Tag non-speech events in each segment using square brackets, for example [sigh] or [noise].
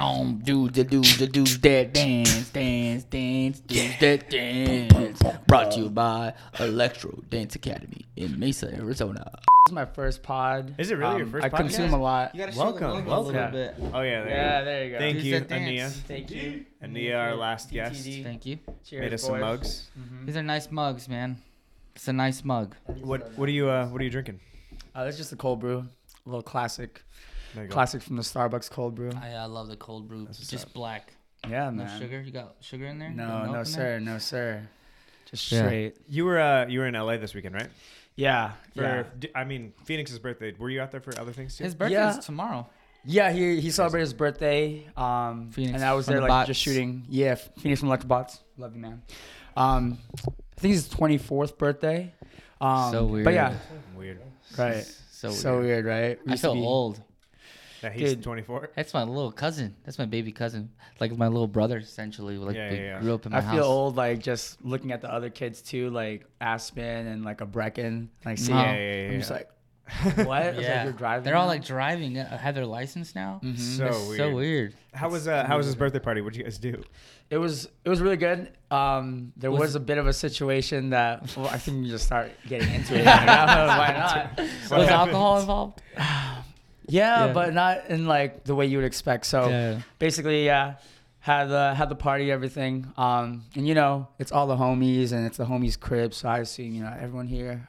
Down, do the do the do that dance, dance, dance, do that dance. Brought to you by Electro Dance Academy in Mesa, Arizona. This is my first pod. Is it really your Um, first I consume podcast? a lot. You gotta Welcome, show the welcome. a little bit. Oh yeah, there Yeah, you there you go. go. Thank Use you, that dance. Ania. Thank you. Ania, our last guest, Thank you. Cheers, made us some boys. mugs. These are nice mugs, man. It's a nice mug. What What are you uh What are you drinking? Uh, that's just a cold brew, a little classic, There you go. Classic from the Starbucks cold brew. I uh, love the cold brew. That's what's Just up. black. Yeah, No man. sugar. You got sugar in there? You No, milk no, in sir, there? no, sir. Just Yeah. straight. You were uh You were in LA this weekend, right? Yeah, For yeah. d- I mean Phoenix's birthday. Were you out there for other things too? His birthday Yeah. is tomorrow. Yeah, he he celebrated his birthday. Um, Phoenix and I was from there the like bots. just shooting. Yeah, Phoenix from Electrobots. Love you, man. Um, I think it's his twenty fourth birthday. Um, So weird. But yeah, Weird. right. So, So, weird. weird, right? We I used to feel be- old. Yeah, he's Dude. 24. That's my little cousin. That's my baby cousin. Like my little brother, essentially. Like Yeah, yeah, yeah. grew up in my I house. I feel old, like just looking at the other kids too, like Aspen and like a Brecken. Like, see, Yeah, yeah, yeah. I'm just like, what? Yeah, like, [laughs] you're driving. They're all like driving. uh, Have their license now. Mhm. So That's weird. so weird. How was uh How was his birthday party? What did you guys do? It was it was really good. Um, there Was- was, a bit of a situation that well, I think we just start getting into it. [laughs] [laughs] Why not? What was happened? alcohol involved? [sighs] [sighs] [sighs] Yeah, Yeah. but not in like the way you would expect. So Yeah. basically, yeah, had the had the party, everything. Um, and you know, it's all the homies and it's the homies' crib. So I assume you know everyone here,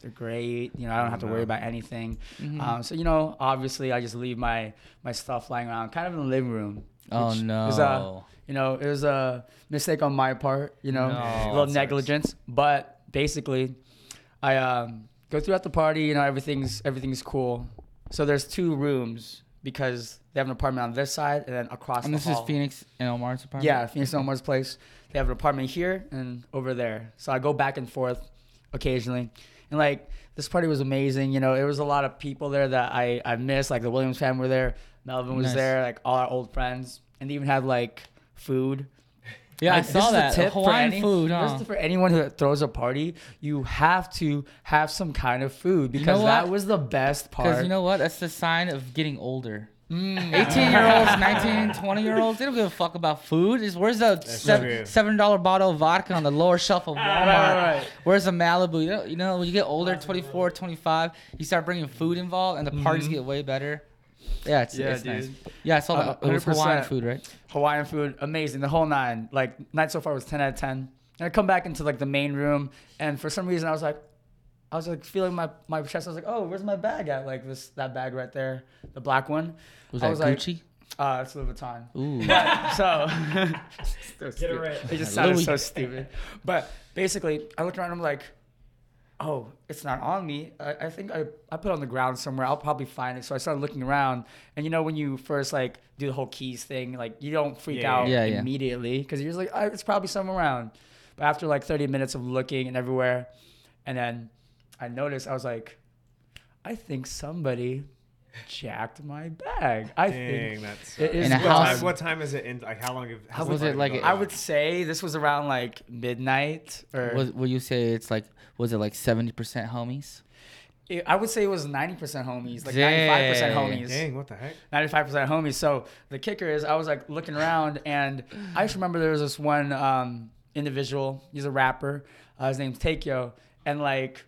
they're great. You know, I don't have to worry about anything. Mhm. Um, so you know, obviously, I just leave my my stuff lying around, kind of in the living room. oh no. is, You know, it was a mistake on my part. You know, No. a little negligence. But basically, I um, go throughout the party. You know, everything's everything's cool. So there's two rooms because they have an apartment on this side and then across. and the this is. Phoenix and Omar's apartment. Yeah, Phoenix and Omar's place. They have an apartment here and over there. So I go back and forth occasionally. And like this party was amazing. You know, it was a lot of people there that I, I missed. Like the Williams family were there. Melvin was Nice. there, like all our old friends. And they even had like food. Yeah, Like, I this saw is a that. tip for Hawaiian any- food, this huh? is for anyone who throws a party, you have to have some kind of food know because what? that was the best part. Because you know what? That's the sign of getting older. Mm. 18 year olds, [laughs] 19, 20 year olds, they don't give a fuck about food. Is where's the seven, seven dollar bottle of vodka on the lower shelf of Walmart? [laughs] Right, right, right. Where's the Malibu? You know, you know, when you get older, 24, 25, you start bringing food involved, and the parties get way better. Yeah, it's. Yeah, it's nice. dude. Yeah, I saw Uh. It was Hawaiian food, right? Hawaiian food, amazing. The whole nine. Like night so far was ten out of ten. And I come back into like the main room, and for some reason I was like, I was like feeling my my chest. I was like, oh, where's my bag at? Like this that bag right there, the black one. Was I that was like- Gucci? Uh, it's Louis Vuitton. Ooh. [laughs] so so [laughs] Get it right. It just sounded Louis. so stupid. But basically, I looked around. And I'm like, oh, it's not on me. I, I think I, I put it on the ground somewhere. I'll probably find it. So I started looking around. And you know, when you first like do the whole keys thing, like you don't freak Yeah, out. Yeah, yeah. immediately because you're just like, oh, it's probably somewhere around. But after like 30 minutes of looking and everywhere, and then I noticed, I was like, I think somebody jacked my bag. I think that's. it is In a what, house- time, what time is it? In like how long? Have, How was it party like going I would say this was around like midnight, or Was, will you say it's like, was it like 70% homies? it- I would say it was ninety percent homies, like ninety five percent homies, Dang, what the heck? ninety five percent homies. So the kicker is, I was like looking around, and I just remember there was this one um, individual. He's a rapper. Uh, his name's Takeo, and like.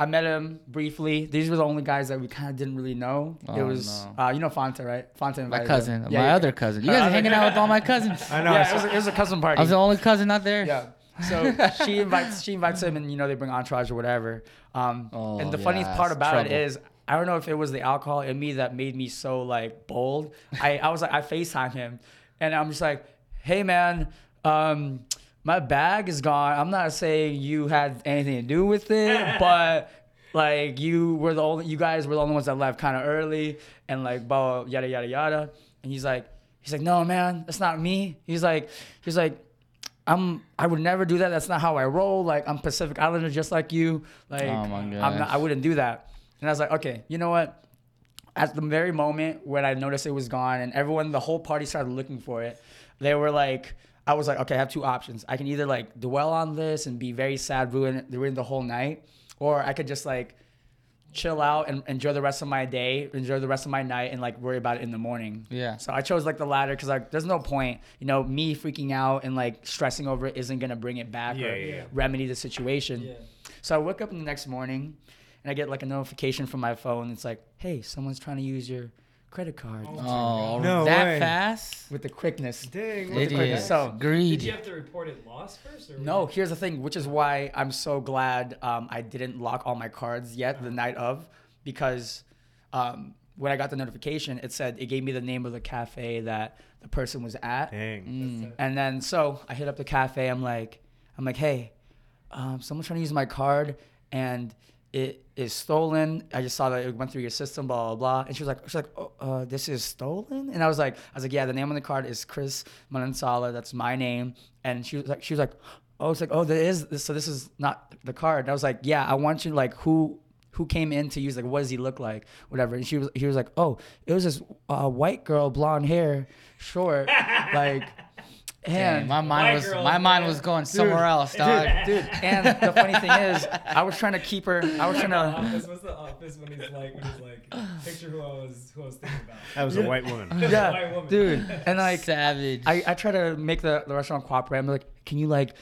I met him briefly. These were the only guys that we kind of didn't really know. it Oh, was, no. uh, you know, Fonte, right? Fonte My invited cousin, him. my yeah, other cousin. You guys are hanging out with all my cousins. [laughs] I know. Yeah, it was, it was a cousin party. I was the only cousin not there. Yeah. So [laughs] she invites she invites him, and you know they bring entourage or whatever. Um, Oh, and the funny yes, part about trouble. it is, I don't know if it was the alcohol in me that made me so like bold. I, I was like I Facetime him, and I'm just like, hey man, um, my bag is gone. I'm not saying you had anything to do with it, [laughs] but. Like you were the only, you guys were the only ones that left kind of early, and like blah, yada yada yada. And he's like, he's like, no man, that's not me. He's like, he's like, I'm I would never do that. That's not how I roll. Like I'm Pacific Islander just like you. Like Oh I'm not. I wouldn't do that. And I was like, okay, you know what? At the very moment when I noticed it was gone and everyone, the whole party started looking for it, they were like, I was like, okay, I have two options. I can either like dwell on this and be very sad, ruin ruin the whole night, or I could just like chill out and enjoy the rest of my day, enjoy the rest of my night, and like worry about it in the morning. Yeah. So I chose like the latter because like there's no point, you know, me freaking out and like stressing over it isn't gonna bring it back Yeah, or yeah, yeah. remedy the situation. Yeah. So I woke up in the next morning and I get like a notification from my phone. It's like, hey, someone's trying to use your credit card Oh, No that way. fast? with the quickness. Dang. It quick- is so- Did you have to report it lost first? Or No, here's the thing, which is why I'm so glad um, I didn't lock all my cards yet the night of, because um, when I got the notification, it said it gave me the name of the cafe that the person was at, Dang. Mm. and then so I hit up the cafe. I'm like, I'm like, hey, um, someone's trying to use my card, and it is stolen. I just saw that it went through your system, blah blah blah. And she was like, she's like, oh, uh, this is stolen. And I was like, I was like, yeah, the name on the card is Chris Manansala. That's my name. And she was like, she was like, oh, it's like, oh, there is. This, so this is not the card. And I was like, yeah, I want you like who. Who came in to use like what does he look like whatever and she was he was like oh it was this uh, white girl blonde hair short [laughs] like and my mind was girls, my mind was going somewhere else, dog. dude. And the funny thing is, I was trying to keep her. I was trying to. office. What's the office when he's like, when he's like, picture who I was, who I was thinking about. That was a white woman. [laughs] Just a white Yeah, woman. dude. And like, Savage. I, I try to make the, the restaurant cooperate. I'm like, can you like,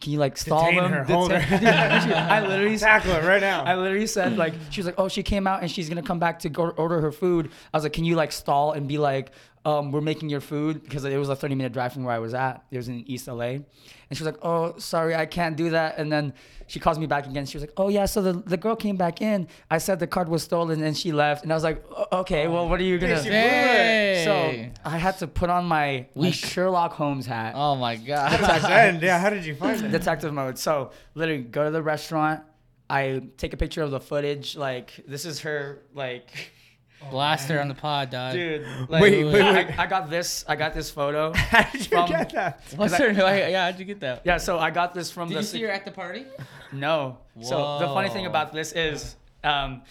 can you like stall Detain them? her, hold her. [laughs] Dude, I literally. Tackle it right now. I literally said like she was like oh she came out and she's gonna come back to go order her food. I was like can you like stall and be like um, we're making your food because it was a 30 minute drive from where I was at. It was in East LA, and she was like oh sorry I can't do that. And then she calls me back again. She was like oh yeah so the, the girl came back in. I said the card was stolen and she left. And I was like okay well what are you gonna? she Dang. So I had to put on my, my Sherlock Holmes hat oh my god. and [laughs] yeah, how did you find it? detective mode. So literally go to the restaurant. I take a picture of the footage. Like this is her. Like Blaster on the pod, dog. dude. [laughs] Like, Wait, wait, I, wait. I got this. I got this photo. [laughs] How did you From- get that? [laughs] What's her? Yeah, how'd you get that? Yeah. So I got this from Did the. you see her at the party? No. So the funny thing about this is, um,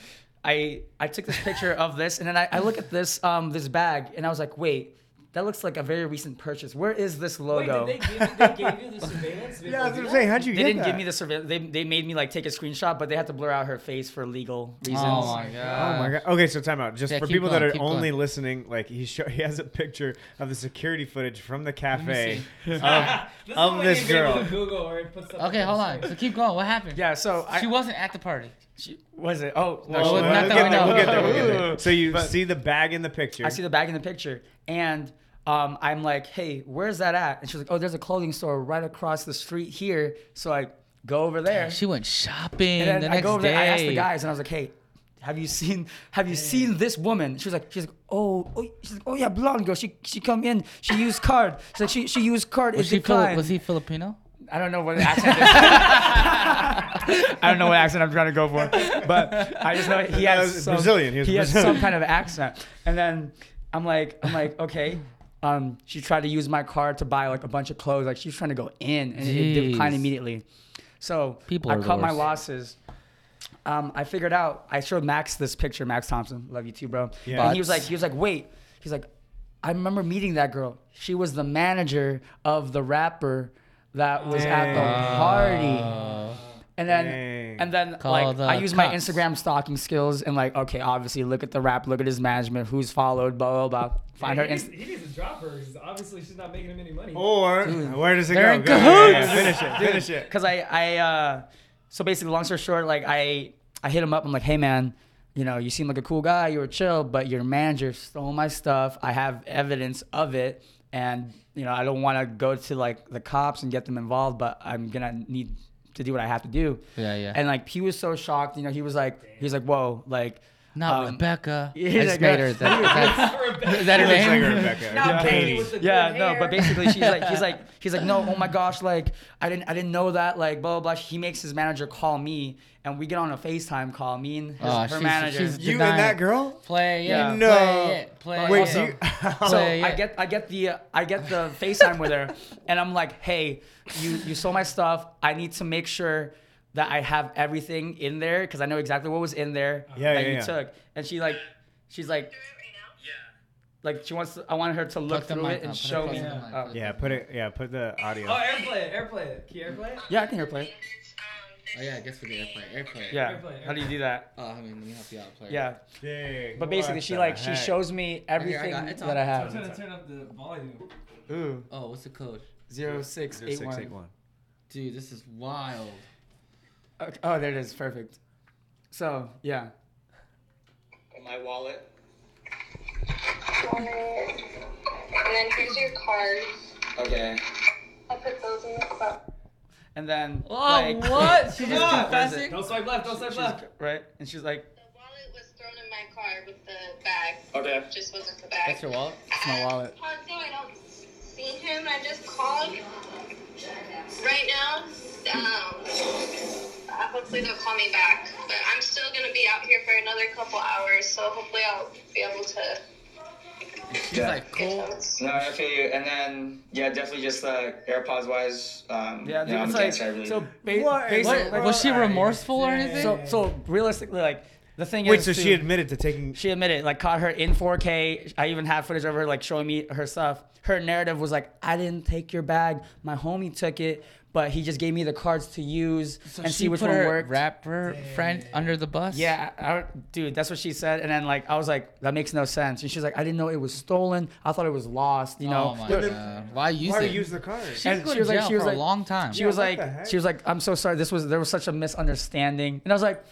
I I took this picture of this, and then I, I look at this um this bag, and I was like, wait, that looks like a very recent purchase. Where is this logo? Wait, did they give, they gave you the surveillance? [laughs] Yeah, I was gonna say, how'd you they get didn't that? give me the surveillance. They, they made me like take a screenshot, but they had to blur out her face for legal oh reasons. Oh my god. Oh my god. Okay, so time out. Just Yeah, for keep people going, that are keep only going. listening, like he show, he has a picture of the security footage from the cafe of, [laughs] This is of when this you go girl. Google or put stuff Okay, hold on. So keep going. What happened? Yeah. So I She wasn't at the party. She, was it? Oh no, Well, she we'll, not get that there, I know. we'll get there. We'll get there. So you But- see the bag in the picture. I see the bag in the picture, and um, I'm like, "Hey, where's that at?" And she's like, "Oh, there's a clothing store right across the street here." So I go over there, She went shopping and the then I next go over day. there. I asked the guys, and I was like, "Hey." Have you seen Have you seen this woman? She was like, she's like, oh, oh, she's like, oh yeah, blonde girl. She she come in. She used card. She's like, she she used card. Was she Fili- was he Filipino? I don't know what accent. [laughs] I don't know what accent I'm trying to go for, but I just know he has some, Brazilian. He was has some kind of accent. And then I'm like, I'm like, okay. Um, she tried to use my card to buy like a bunch of clothes. Like she was trying to go in, and it declined immediately. So People I are the cut my losses. Um, I figured out. I showed Max this picture. Max Thompson, love you too, bro. Yeah. And he was like, he was like, wait. He's like, I remember meeting that girl. She was the manager of the rapper that was at the party. And then Dang. and then Call like the I use my cops. Instagram stalking skills and like okay, obviously look at the rap, look at his management, who's followed, blah blah blah. Find Yeah, her he, needs, Inst- he needs to drop her because obviously she's not making him any money. Or where does it They're go? in Go, yeah, yeah, finish it. Finish it. because I I uh so basically long story short, like I I hit him up. I'm like, hey man, you know you seem like a cool guy, you were chill, but your manager stole my stuff. I have evidence of it, and you know I don't want to go to like the cops and get them involved, but I'm gonna need to do what I have to do. yeah, yeah. And like he was so shocked, you know, he was like he was like, whoa, like. Not um, Rebecca. I just made uh, her. [laughs] That, that, is that her Looks like name? Rebecca. Now or Katie Katie. with the yeah, no, hair. but basically she's like he's like [laughs] he's like no, oh my gosh, like I didn't I didn't know that, like blah blah blah. He makes his manager call me, and we get on a FaceTime call. Me and his, Oh, her she's- manager. she's- You and that girl? Play it. Yeah. No. Play it. Play Wait, also- do you? [laughs] so Play I get I get the uh, I get the FaceTime with her, and I'm like, hey, you you stole my stuff. I need to make sure that I have everything in there because I know exactly what was in there Yeah, that yeah, you yeah. took. And she like, she's like, like she wants. To, I wanted her to look Tuck through it and up, put it show me. to the mic. Oh. Yeah, put it. Yeah, put the audio. Oh, airplay it, airplay it. Can you airplay it? Yeah, I can hear play. it. um, Oh yeah, I guess with the airplay. Airplay. Yeah. Airplay, How do you do that? Oh, I mean, let me help you out, player. Yeah. Dang, But basically, she the like she shows me everything got- that on. I It's I'm have. trying to turn up the volume. Ooh, Oh, what's the code? zero six eight one. 0681. Dude, this is wild. Okay. Oh, there it is. Perfect. So yeah. My wallet. Wallet. And then here's your cards. Okay. I put those in the cup. And then Oh, like what? [laughs] She just on. confessing? Don't swipe left. Don't swipe she's, left. right, and she's like, The wallet was thrown in my car with the bag. Okay. Just wasn't the bag. That's your wallet? "It's my wallet." Honestly, I don't see him. I just called right now. Um, uh, hopefully they'll call me back. But I'm still gonna be out here for another couple hours, so hopefully I'll be able to Yeah. like, get cool. No, I feel you. And then yeah, definitely just uh, AirPods wise. Um, Yeah, you dude, know, it's I'm like cancer, I really. so. Ba- What? basically, What? Was she remorseful or anything? so so realistically, like the thing Wait, is, so too- she admitted to taking. She admitted, like, caught her in 4K. I even have footage of her, like, showing me her stuff. Her narrative was like, I didn't take your bag. My homie took it, but he just gave me the cards to use So and she see which put one worked. rapper friend under the bus? Yeah, I, I- dude, that's what she said. And then, like, I was like, that makes no sense. And she's like, I didn't know it was stolen. I thought it was lost, you know? Oh my But god. Why use Why it? use the card? she And was she was like- she was for like- a long time. She Yeah, was like, she was like, I'm so sorry. This was, there was such a misunderstanding. And I was like,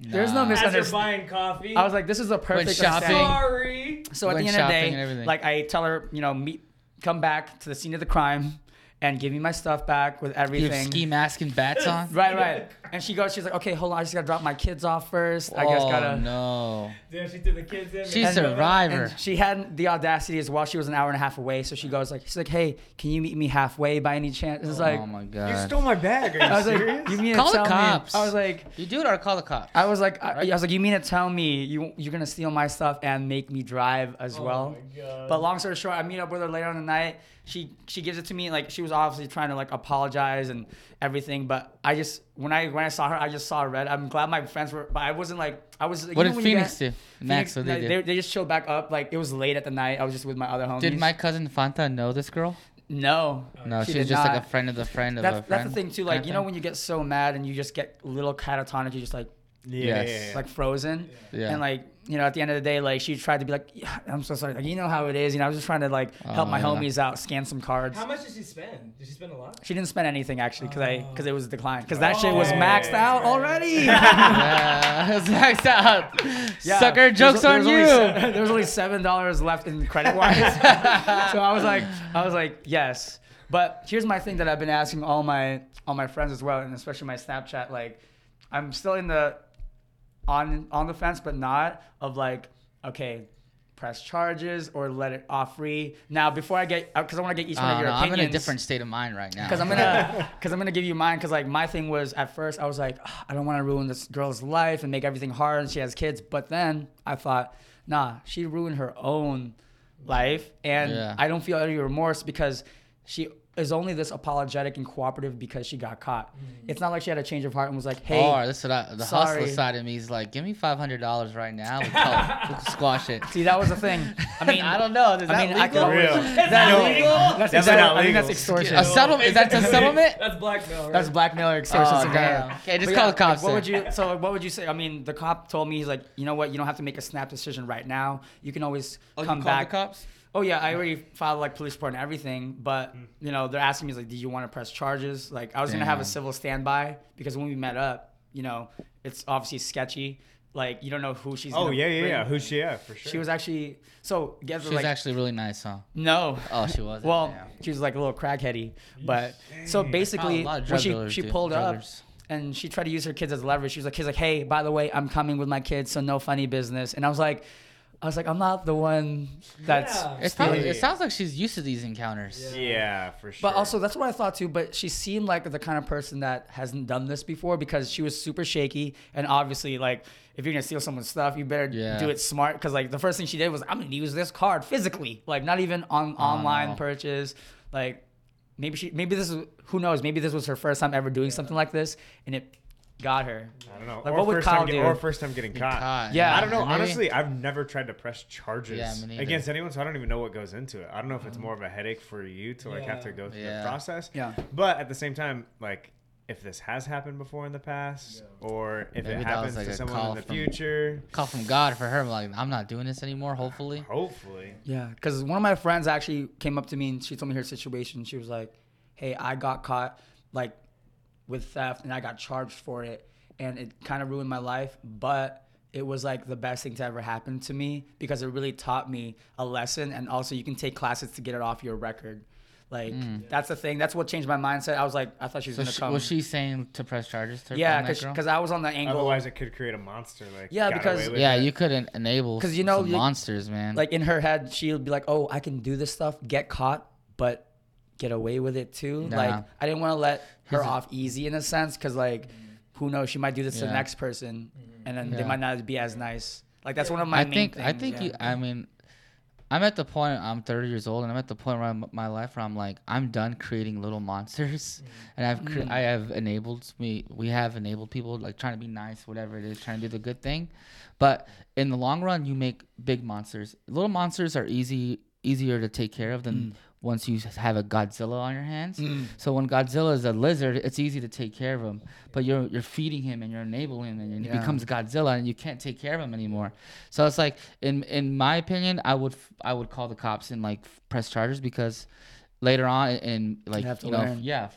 there's no Nah. As you're misunderstanding. buying coffee. I was like, this is the perfect shopping. understanding. sorry. So at Went the end of the day, like I tell her, you know, meet, come back to the scene of the crime, and give me my stuff back with You have everything. ski mask and bats [laughs] on? Right, right. And she goes, she's like, okay, hold on, I just gotta drop my kids off first. I guess oh, gotta. no. Damn, she threw the kids in. She's and- survivor. And she had the audacity as well. She was an hour and a half away, so she goes like, she's like, hey, can you meet me halfway by any chance? It's oh like, oh my god, You stole my bag. Are you [laughs] I was serious? like, you mean Call to the tell cops. me? I was like, you do it or call the cops. I was like, I, Right? I was like, you mean to tell me you you're gonna steal my stuff and make me drive as well? Oh well? my God. But long story short, I meet up with her later on the night. She she gives it to me like she was obviously trying to like apologize and everything. But I just when I when I saw her, I just saw red. I'm glad my friends were, but I wasn't like I was. what did Phoenix get- do? Max, Phoenix, what they they, do? they just chilled back up. Like it was late at the night. I was just with my other homies. Did my cousin Fanta know this girl? no No, She she was did just like a friend of the friend of That's, a friend. that's the thing too. Like you know when you get so mad and you just get little catatonic, you just like yeah, Yes. yeah, yeah. like frozen. Yeah. And like, you know, at the end of the day, like she tried to be like, yeah, I'm so sorry. Like, you know how it is. You know, I was just trying to like help Oh, my yeah. homies out, scan some cards. How much did she spend? Did she spend a lot? She didn't spend anything actually because I Oh. because it was declined because that shit was Oh. maxed out already. [laughs] yeah, it's maxed out. Yeah. Sucker There's- jokes on you. only se- [laughs] there was only seven dollars left in credit wise, [laughs] so I was like, I was like, yes. But here's my thing that I've been asking all my all my friends as well, and especially my Snapchat. Like, I'm still in the on on the fence, but not of like, okay, press charges or let it off free. Now, before I get, uh, because I want to get each one I of don't your I'm opinions. in a different state of mind right now. Because I'm gonna, because [laughs] I'm gonna give you mine. Because like my thing was at first I was like, "Ugh, I don't want to ruin this girl's life and make everything hard. And she has kids. But then I thought, nah, she ruined her own life, and Yeah. I don't feel any remorse because she is only this apologetic and cooperative because she got caught. Mm-hmm. It's not like she had a change of heart and was like, hey. Oh, or this is what I, the sorry. hustler side of me is like, give me five hundred dollars right now. We'll, call, we'll squash it. See, that was the thing. [laughs] I mean, I don't know. Is I that mean, I legal? could Real. always. That's That- No. legal. That's, That's extor- not I think that's extortion. A settlement? Is that a [laughs] settlement? That's blackmail. Right? That's blackmail or extortion. Oh, some kind of- damn. Okay, just But call yeah, the cops What would you? So what would you say? I mean, the cop told me he's like, you know what? You don't have to make a snap decision right now. You can always Oh, you come called back. the cops? Oh yeah, I already filed like police report and everything. But hmm. you know, they're asking me like, did you want to press charges? Like, I was gonna have a civil standby because when we met up, you know, it's obviously sketchy. Like, you don't know who she's. Oh yeah, yeah, bring. yeah. Who's she? Yeah, for sure. She was actually so. Guess She was like actually really nice, huh? no. Oh, she was. Well, she was like a little crackheady, but so basically, a when she she do- pulled up and she tried to use her kids as leverage. She was like, "Kids, like, hey, by the way, I'm coming with my kids, so no funny business." And I was like, I was like, I'm not the one that's. Yeah. It sounds, it sounds like she's used to these encounters. yeah, for sure. But also, that's what I thought too. But she seemed like the kind of person that hasn't done this before because she was super shaky. And obviously, like, if you're gonna steal someone's stuff, you better Yeah. do it smart. Because like the first thing she did was, I'm gonna use this card physically, like not even on Oh, online no. purchase. Like, maybe she, maybe this is who knows. Maybe this was her first time ever doing something like this, and it got her. I don't know. Like, or what would first Kyle time get- do? Or first time getting caught. Caught, Yeah. I don't know. Maybe- Honestly, I've never tried to press charges Yeah, against anyone, so I don't even know what goes into it. I don't know if it's more of a headache for you to like have to go through Yeah. the process. Yeah. But at the same time, like if this has happened before in the past, or if Maybe it that was happens like to a someone call in the from- future. Call from God for her. Like I'm not doing this anymore. Hopefully. Hopefully. Yeah, because one of my friends actually came up to me and she told me her situation. She was like, "Hey, I got caught like with theft and I got charged for it, and it kind of ruined my life, but." It was like the best thing to ever happen to me because it really taught me a lesson, and also you can take classes to get it off your record. Like hmm. that's the thing. That's what changed my mindset. I was like, I thought she was So gonna she, come. was she saying to press charges to yeah, on because I was on the angle. Otherwise, it could create a monster. Like Yeah, because- yeah, it. you couldn't enable because you know, some you- monsters, man. like in her head, she'll be like, "Oh, I can do this stuff, get caught, but get away with it too." Nah. Like I didn't want to let her off easy in a sense, because like, who knows, she might do this to the next person, and then they might not be as nice. Like that's one of my I main think things. I think yeah. you. I mean, I'm at the point. I'm 30 years old, and I'm at the point where I'm, my life where I'm like, I'm done creating little monsters, [laughs] and I've cre- Mm. I have enabled me. We have enabled people like trying to be nice, whatever it is, trying to do the good thing. But in the long run, you make big monsters. Little monsters are easy easier to take care of Mm. Than once you have a Godzilla on your hands. Mm. So when Godzilla is a lizard, it's easy to take care of him. But you're you're feeding him and you're enabling him, and he Yeah. becomes Godzilla, and you can't take care of him anymore. So it's like, in in my opinion, I would I would call the cops and like press charges because later on, and like have to you know, learn. yeah.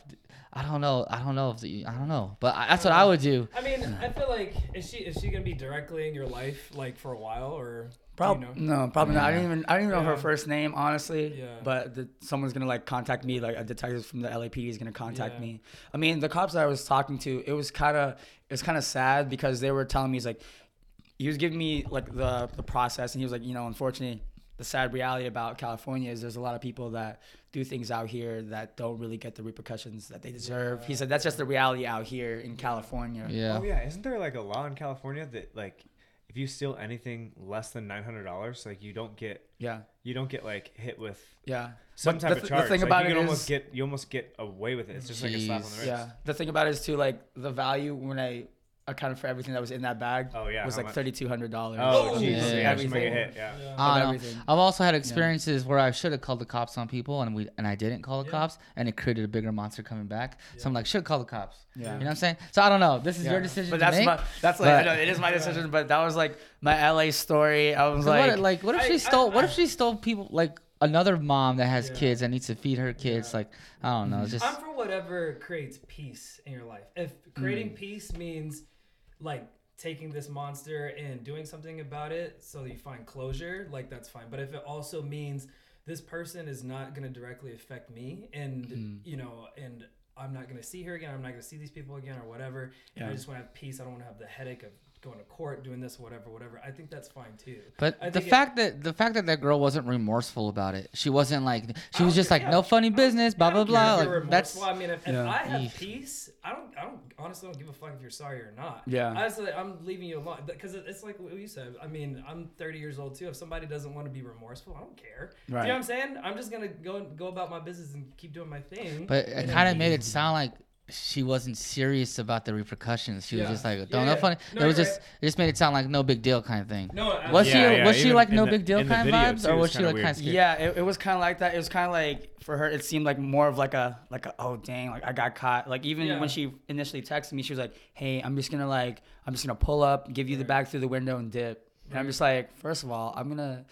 I don't know. I don't know if the, I don't know, but I, that's what I uh, would do. I mean, I feel like is she is she gonna be directly in your life like for a while or Prob- you know? No, probably not. I didn't even I didn't even know her first name honestly. Yeah. But the, someone's gonna like contact me, like a detective from the LAPD is gonna contact Yeah. me. I mean, the cops that I was talking to, it was kind of it was kind of sad because they were telling me he's like he was giving me like the the process, and he was like, you know, unfortunately, the sad reality about California is there's a lot of people that do things out here that don't really get the repercussions that they deserve. He said that's just the reality out here in California. Yeah. Oh yeah, isn't there like a law in California that like if you steal anything less than nine hundred dollars, like you don't get Yeah. you don't get like hit with Yeah. some But type the, of charge. The thing like, about you it can is- almost get you almost get away with it. It's just like a slap on the wrist. Yeah. The thing about it is too like the value when I accounted for everything that was in that bag Oh, yeah, was how like much? thirty two hundred dollars. Oh, jeez. yeah. Yeah, she might get everything. hit. Yeah. Yeah. I don't know. everything. I've also had experiences where I should have called the cops on people and we and I didn't call the Yeah. cops and it created a bigger monster coming back. So I'm like, should call the cops. Yeah. You know what I'm saying? So I don't know. This is your decision But to that's make. my that's like but- I know, it is my [laughs] decision, but that was like my LA story. I was So like, what, like, what if I- she I- stole? what if she stole people? Like another mom that has Yeah. kids that needs to feed her kids. Yeah. Like I don't know. Just I'm for whatever creates peace in your life. If creating Mm. peace means like taking this monster and doing something about it so that you find closure, like that's fine. But if it also means this person is not going to directly affect me and Mm. you know and I'm not going to see her again, I'm not going to see these people again or whatever. And I just want to have peace. I don't want to have the headache of going to court, doing this, whatever, whatever. I think that's fine too. But the think it- fact that the fact that that girl wasn't remorseful about it, she wasn't like she was just care- like yeah. no funny business, blah blah blah. Like that's. I mean, if, if Yeah. I have peace, I don't honestly don't give a fuck if you're sorry or not. Yeah. Honestly, I'm leaving you alone because it's like what you said. I mean, I'm 30 years old too. If somebody doesn't want to be remorseful, I don't care. Do Right. you know what I'm saying? I'm just gonna go go about my business and keep doing my thing. But it kind of made it sound like she wasn't serious about the repercussions. She was just like, "Don't know yeah. funny." No, it was just right. it just made it sound like no big deal kind of thing. no, Was Yeah, she yeah, was she even like no the- big deal kind of vibes, too, or was she like weird. kind of scared? Yeah, it, it was kind of like that. It was kind of like for her, it seemed like more of like a like a oh dang, like I got caught. Like even Yeah. when she initially texted me, she was like, "Hey, I'm just gonna like I'm just gonna pull up, give you the bag through the window, and dip." And I'm just like, first of all, I'm gonna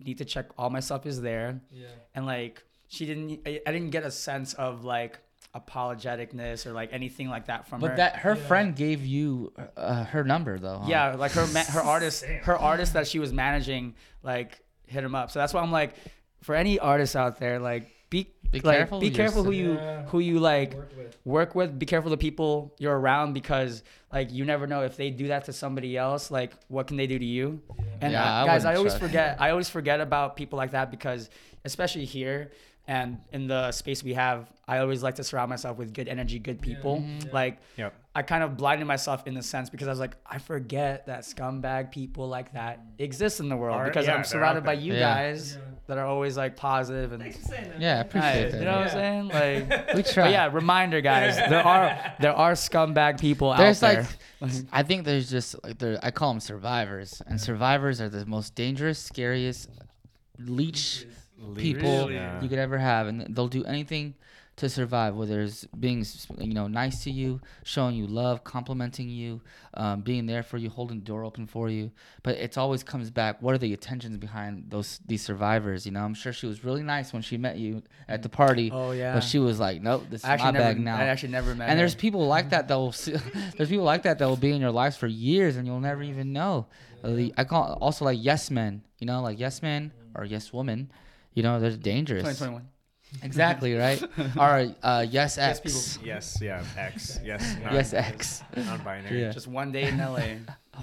need to check all my stuff is there, Yeah. and like she didn't, I, I didn't get a sense of like apologeticness or like anything like that from her. But that her Yeah. friend gave you uh, her number though. huh? Yeah, like her ma- her [laughs] artist her artist that she was managing like hit him up. So that's why I'm like, for any artists out there, like be Be like, careful be who careful who you're Yeah. who you like Work with. work with. Be careful the people you're around because like you never know if they do that to somebody else. Like what can they do to you? And Yeah, uh, I guys, I wouldn't always trust. forget. I always forget about people like that because especially here. And in the space we have, I always like to surround myself with good energy, good people. Mm-hmm. Like Yep. I kind of blinded myself in the sense because I was like, I forget that scumbag people like that exist in the world Are- because yeah, I'm surrounded by you Yeah. guys Yeah. that are always like positive and Thanks for saying that. Yeah, I appreciate Hey, that. you know what I'm saying? Like, [laughs] we but try. yeah, reminder, guys. There are there are scumbag people There's out like, there. [laughs] I think there's just like there. I call them survivors, and survivors are the most dangerous, scariest leech people Yeah. you could ever have, and they'll do anything to survive. Whether it's being you know nice to you, showing you love, complimenting you, um, being there for you, holding the door open for you. But it always comes back. What are the intentions behind those these survivors? You know, I'm sure she was really nice when she met you at the party. Oh, yeah. But she was like, nope, this I actually my never, bag now. I actually never met. and there's people like that [laughs] that will [laughs] there's people like that that will be in your lives for years and you'll never even know. The- I call also like yes men, you know, like yes men or yes woman. You know, they're dangerous. 2021. Exactly right. [laughs] or uh, yes X. people. Yes, yeah, X. Yes, [laughs] non- Yes [laughs] X. Non-binary. Yeah. Just one day in LA.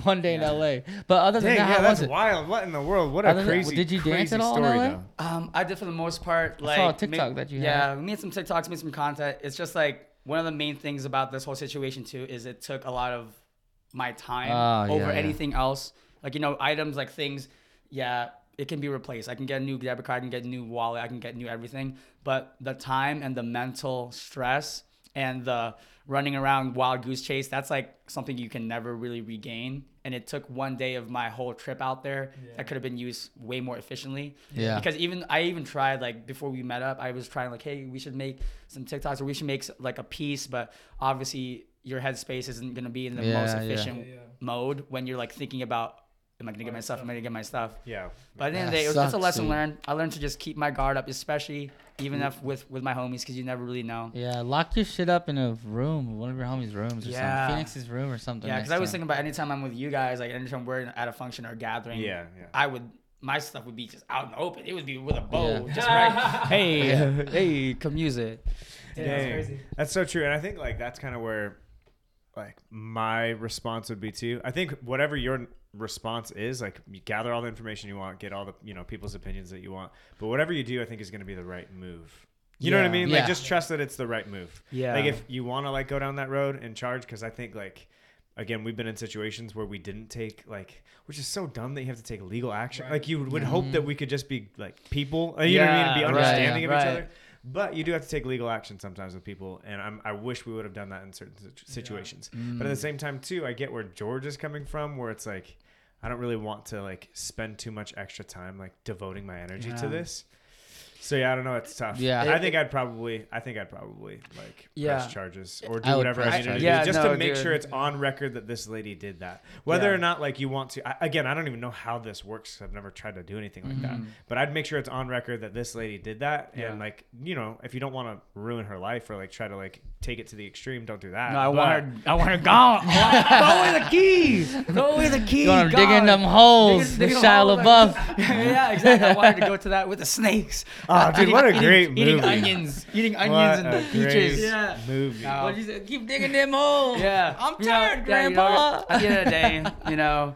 One day in LA. But other than Dang, that, yeah, how that's was it? wild. What in the world? What a Other than- crazy. did you dance crazy at all in story, LA? though. Um, I did for the most part. I Like saw a TikTok ma- that you had. yeah, had. we made some TikToks, made some content. It's just like one of the main things about this whole situation too is it took a lot of my time Ah, over yeah, yeah. anything else. Like you know, items like things. Yeah, it can be replaced. I can get a new debit card. I can get a new wallet. I can get new everything. But the time and the mental stress and the running around wild goose chase that's like something you can never really regain and it took one day of my whole trip out there that could have been used way more efficiently Yeah. because even I even tried like before we met up, I was trying like, hey, we should make some TikToks or we should make like a piece, but obviously your headspace isn't gonna be in the most Yeah, yeah. efficient Yeah, yeah. mode when you're like thinking about, am I gonna get my stuff? Am I gonna get my stuff? Yeah. But at the end of the day, it was, it's a lesson dude. learned. I learned to just keep my guard up, especially even if with with my homies, because you never really know. Yeah, lock your shit up in a room, one of your homies' rooms or Yeah. something. Phoenix's room or something. Yeah, because I was thinking about anytime I'm with you guys, like anytime we're at a function or gathering, Yeah, yeah. I would my stuff would be just out in the open. It would be with a bow, Yeah. just right. [laughs] hey, hey, come use it. Yeah, that's crazy. That's so true, and I think like that's kind of where, like, my response would be to I think whatever your response is, like, you gather all the information you want, get all the you know people's opinions that you want, but whatever you do, I think is going to be the right move. You know what I mean? Yeah. Like, just trust that it's the right move. Yeah. Like, if you want to like go down that road and charge, because I think like. Again, we've been in situations where we didn't take like, which is so dumb that you have to take legal action. Right. Like you would hope that we could just be like people, uh, you know what I mean, and be Yeah, right, understanding of each other. But you do have to take legal action sometimes with people, and I'm, I wish we would have done that in certain situ- situations. Mm. But at the same time, too, I get where George is coming from, where it's like, I don't really want to like spend too much extra time like devoting my energy to this. So yeah, I don't know. It's tough. Yeah. I It- think I'd probably, I think I'd probably like Yeah. press charges or do would whatever I need to do Yeah, just no, to make dude. sure it's on record that this lady did that. Whether Yeah. or not like you want to, I, again, I don't even know how this works. I've never tried to do anything like that. Mm-hmm. But I'd make sure it's on record that this lady did that, Yeah. and like you know, if you don't want to ruin her life or like try to like take it to the extreme, don't do that. No, I But- want her. I want her gone. I [laughs] want- Throw away the key. Throw away the key. You want to dig in them holes, Dig- the dig in Shia. LaBeouf. [laughs] yeah, exactly. I wanted to go to that with the snakes. [laughs] Oh, [laughs] dude, what a Eating- great eating, movie. onions, eating onions a and great peaches. Yeah. movie. No. What you say? Keep digging them holes. Yeah, I'm You know, tired, yeah, you know, Grandpa. at the end of the day, [laughs] you know,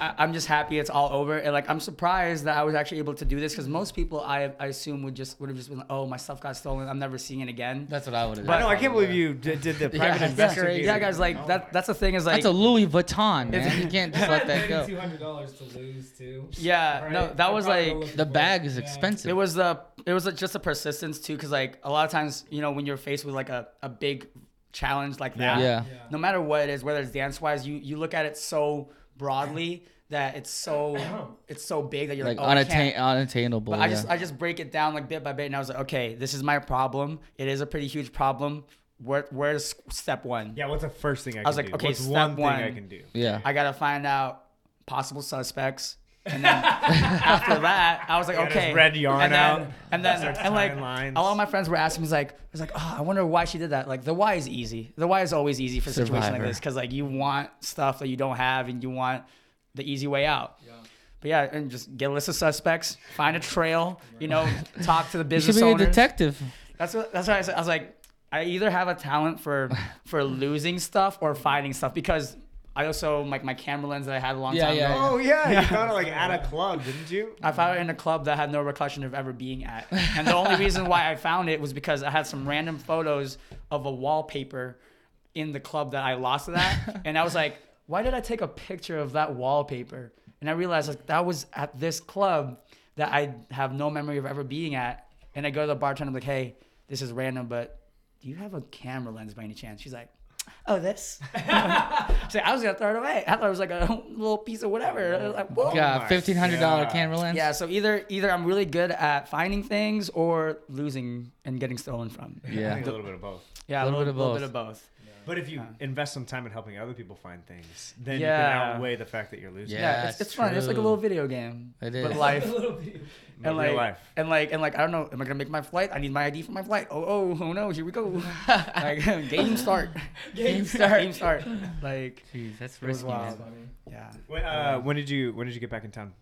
I, I'm just happy it's all over, and like I'm surprised that I was actually able to do this because most people I I assume would just would have just been like, oh, my stuff got stolen, I'm never seeing it again. That's what I would have I done. know. I can't believe you did, did the [laughs] Yeah, private that's investigator. Yeah, guys, like that. That's the thing is like That's a Louis Vuitton, man. You can't just let that go. Two hundred dollars to lose too. Yeah, Right? no, that was like The bag is expensive. It was the it was just a persistence too, because like a lot of times, you know, when you're faced with like a, a big challenge like that, Yeah. Yeah. no matter what it is, whether it's dance wise, you you look at it so broadly that it's so [clears throat] it's so big that you're like like, oh, unattain- unattainable. But I yeah. just I just break it down like bit by bit, and I was like, okay, this is my problem. It is a pretty huge problem. Where where's step one? Yeah, what's the first thing I, I was can like, do? okay, what's step one thing I can do? yeah. I gotta find out possible suspects. And then after that, I was like, Yeah, okay. red yarn and then, out. And then, Start and like, lines. a lot of my friends were asking me, like, I was like, oh, I wonder why she did that. Like, the why is easy. The why is always easy for a situation like this because, like, you want stuff that you don't have and you want the easy way out. Yeah. But yeah, and just get a list of suspects, find a trail, you know, [laughs] talk to the business you should business be a detective. That's what. That's what I said. I was like, I either have a talent for for losing stuff or finding stuff because I also like my camera lens that I had a long Yeah, time yeah, ago. Oh yeah, you found it like at a club, didn't you? I found it in a club that had no recollection of ever being at, and the only reason why I found it was because I had some random photos of a wallpaper in the club that I lost it at, [laughs] and I was like, why did I take a picture of that wallpaper? And I realized like that was at this club that I have no memory of ever being at, and I go to the bartender I'm like, hey, this is random, but do you have a camera lens by any chance? She's like, oh, this. [laughs] so I was gonna throw it away. I thought it was like a [laughs] little piece of whatever. I was like, whoa. Got fifteen hundred dollar oh God. camera lens. Yeah, so either either I'm really good at finding things or losing and getting stolen from. I Yeah. think a little bit of both. Yeah, a Little little, bit of little both. bit of both. But if you invest some time in helping other people find things, then you can outweigh the fact that you're losing. Yeah. Yeah, it's, it's it's fun. It's like a little video game. It But is. life. [laughs] A little bit. No, and like, life. and like, and like, I don't know. Am I gonna make my flight? I need my ID for my flight. Oh, oh, oh no! Here we go. [laughs] like, [laughs] game start. [laughs] Game start. game start. Like, Jeez, that's risky. wild. man. yeah. When, uh, when did you when did you get back in town?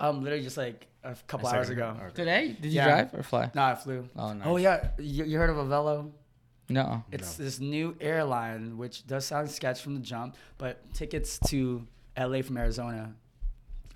Um, literally just like a couple A hours ago. Okay. Today, did you Yeah. drive or fly? No, I flew. Oh no. Oh yeah, you, you heard of Avelo? No. It's this new airline, which does sound sketch from the jump, but tickets to LA from Arizona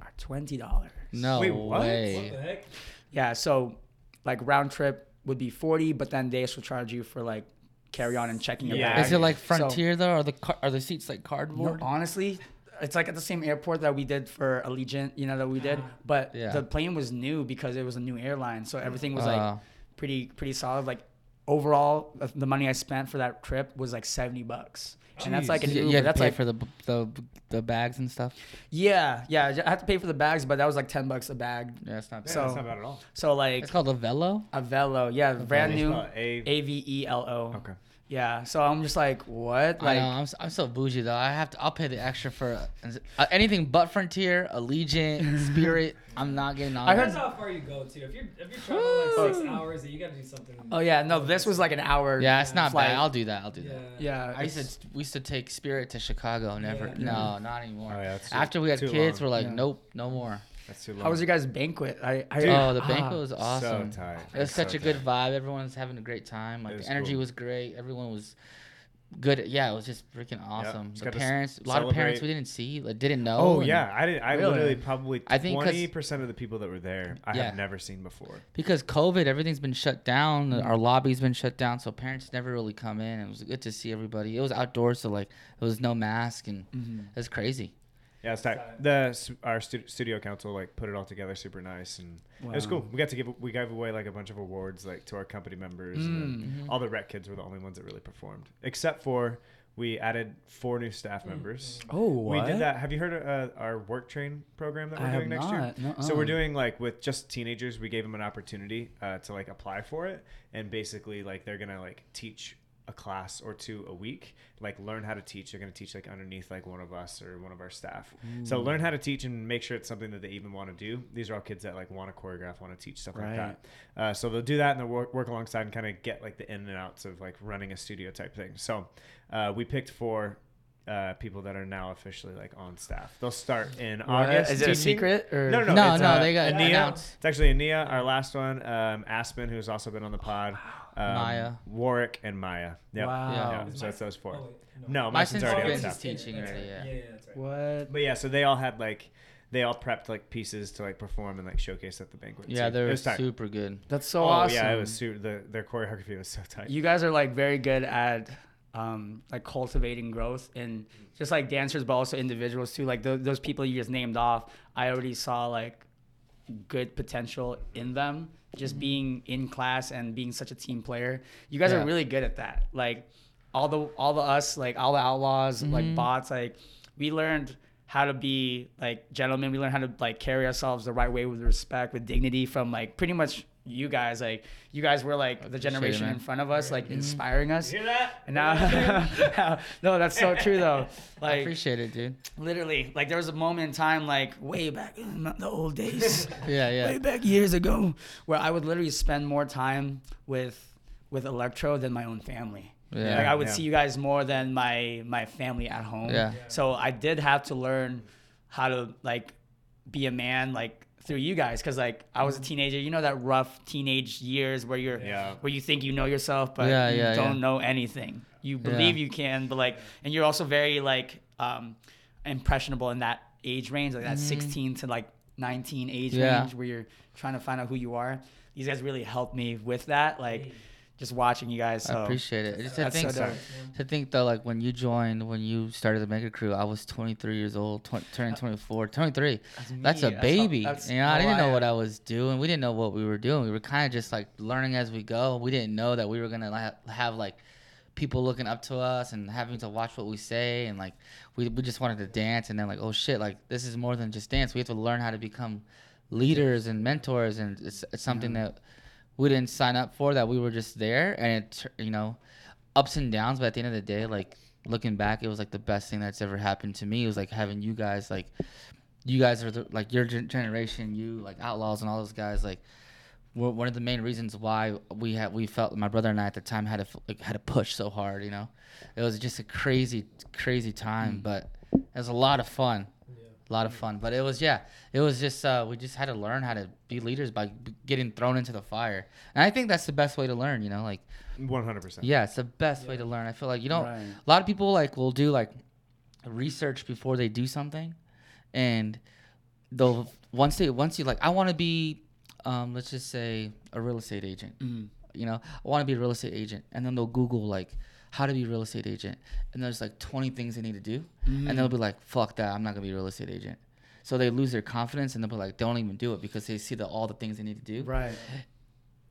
are twenty dollars. No Wait, what? way. What the heck? Yeah, so like round trip would be forty, but then they also charge you for like carry on and checking your Yeah. bag. Is it like So- Frontier though? Are the car- are the seats like No, cardboard? honestly, it's like at the same airport that we did for Allegiant, you know, that we did. [gasps] But Yeah. the plane was new because it was a new airline, so everything was Uh. like pretty pretty solid. Like overall, uh, the money I spent for that trip was like seventy bucks, and that's like an Uber. you had to that's pay like for the, the the bags and stuff. yeah, yeah. I had to pay for the bags, but that was like ten bucks a bag. Yeah, it's not Yeah, bad. that's So- not bad at all. So like It's called Avelo. a Velo, yeah, brand How do you new, spell it? A- A V E L O. Okay. Yeah. So I'm just like, what? I Like, know. I'm, s- I'm so bougie though. I have to. I'll pay the extra for uh, anything but Frontier, Allegiant, [laughs] Spirit. I'm not getting on. I heard- how far you go too. If you're if you're traveling like six hours, you gotta do something. oh yeah, no, this was like an hour. Yeah, it's not flight. bad. I'll do that. I'll do Yeah. that. Yeah. I used to we used to take Spirit to Chicago. Never. Yeah. No, not anymore. Oh, yeah, too- After we had kids, long. we're like, Yeah. nope, no more. That's too long. How was your guys' banquet? I, I Dude. oh, the ah, banquet was awesome. So tight. It was such so a good tight. vibe. Everyone's having a great time. Like the energy cool. was great. Everyone was good. Yeah, it was just freaking awesome. Just The got parents, a lot of parents we didn't see, like didn't know. Oh and- yeah, I didn't. I Really? literally probably I think 'cause- twenty percent of the people that were there I Yeah. have never seen before. because COVID, everything's been shut down. Mm. Our lobby's been shut down, so parents never really come in. It was good to see everybody. It was outdoors, so like there was no mask, and Mm-hmm. it was crazy. Yeah, it's tight. Tight. The our stu- studio council like put it all together super nice and it was cool. We got to give we gave away like a bunch of awards like to our company members and then all the rec kids were the only ones that really performed except for we added four new staff members. Oh, We did that. Have you heard of uh, our work train program that we're have doing next not. year? Nuh-uh. So we're doing like with just teenagers. We gave them an opportunity uh, to like apply for it, and basically like they're gonna like teach a class or two a week, like learn how to teach. They're gonna teach like underneath like one of us or one of our staff. So learn how to teach and make sure it's something that they even want to do. These are all kids that like want to choreograph, want to teach stuff like that. Uh, so they'll do that and they'll work, work alongside and kind of get like the in and outs of like running a studio type thing. So uh, we picked four uh, people that are now officially like on staff. They'll start in What? August. Is it a secret or No, no, no. No, it's, no, uh, they got Ania. announced. It's actually Ania, our last one. Um, Aspen, who's also been on the pod. Um, Maya. Warwick and Maya. Yep. Wow. Yeah, Is so my- it's those four. oh, wait, No, My Mason's son's already on been staff. teaching That's already. Yeah. Yeah, yeah, that's right. What? But yeah, so they all had like, they all prepped like pieces to like perform and like showcase at the banquet. Yeah, too. they It were was tight. super good. That's so oh awesome. yeah, it was super. The, their choreography was so tight. You guys are like very good at um, like cultivating growth and just like dancers, but also individuals too. Like th- those people you just named off, I already saw like good potential in them. Just mm-hmm. being in class and being such a team player, you guys Yeah. are really good at that. Like all the all the us, like all the outlaws, like mm-hmm. bots, like we learned how to be like gentlemen. We learned how to like carry ourselves the right way with respect, with dignity from like pretty much you guys. Like you guys were like the generation in front of us, like inspiring us. you hear that? And now, [laughs] no, that's so true though. [laughs] Like I appreciate it, dude. literally, like there was a moment in time, like way back in the old days, [laughs] Yeah, yeah way back years ago, where I would literally spend more time with with Electro than my own family. Yeah. Like I would Yeah. see you guys more than my my family at home. Yeah. So I did have to learn how to like be a man like through you guys because like I was a teenager. You know that rough teenage years where you're Yeah. where you think you know yourself but Yeah, you yeah, don't yeah. know anything. You believe you can, but like and you're also very like um impressionable in that age range, like that 16 to like 19 age Mm-hmm. Yeah. range where you're trying to find out who you are. These guys really helped me with that. Like just watching you guys. So I appreciate it. To That's think, so dope. to think though, like when you joined, when you started the Mega Crew, I was 23 years old, tw- turning uh, 24, 23. That's, a That's how- baby. that's you know, I didn't know what I was doing. We didn't know what we were doing. We were kind of just like learning as we go. We didn't know that we were gonna have like people looking up to us and having to watch what we say and like we, we just wanted to dance and then like oh shit like this is more than just dance we have to learn how to become leaders and mentors and it's, it's something that we didn't sign up for that. We were just there and it you know ups and downs but at the end of the day like looking back it was like the best thing that's ever happened to me. It was like having you guys like you guys are the, like your generation you like outlaws and all those guys like were one of the main reasons why we had we felt my brother and I at the time had to like, had to push so hard. You know, it was just a crazy crazy time, mm. but it was a lot of fun, a lot of fun. But it was yeah, it was just uh, we just had to learn how to be leaders by b- getting thrown into the fire, and I think that's the best way to learn. You know, like One hundred percent. yeah, it's the best way to learn. I feel like you know Right. a lot of people like will do like research before they do something, and they'll once they once you like I want to be, um, let's just say a real estate agent. Mm-hmm. You know, I want to be a real estate agent, and then they'll Google like how to be a real estate agent, and there's like 20 things they need to do, and they'll be like, fuck that, I'm not gonna be a real estate agent. So they lose their confidence, and they'll be like, don't even do it because they see the, all the things they need to do Right.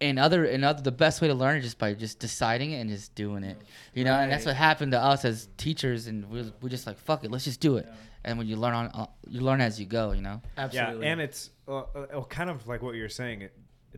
and other and other the best way to learn is just by just deciding it and just doing it you know and that's what happened to us as teachers and we we just like fuck it let's just do it and when you learn on uh, you learn as you go you know Absolutely. Yeah, and it's uh, uh, kind of like what you're saying. It,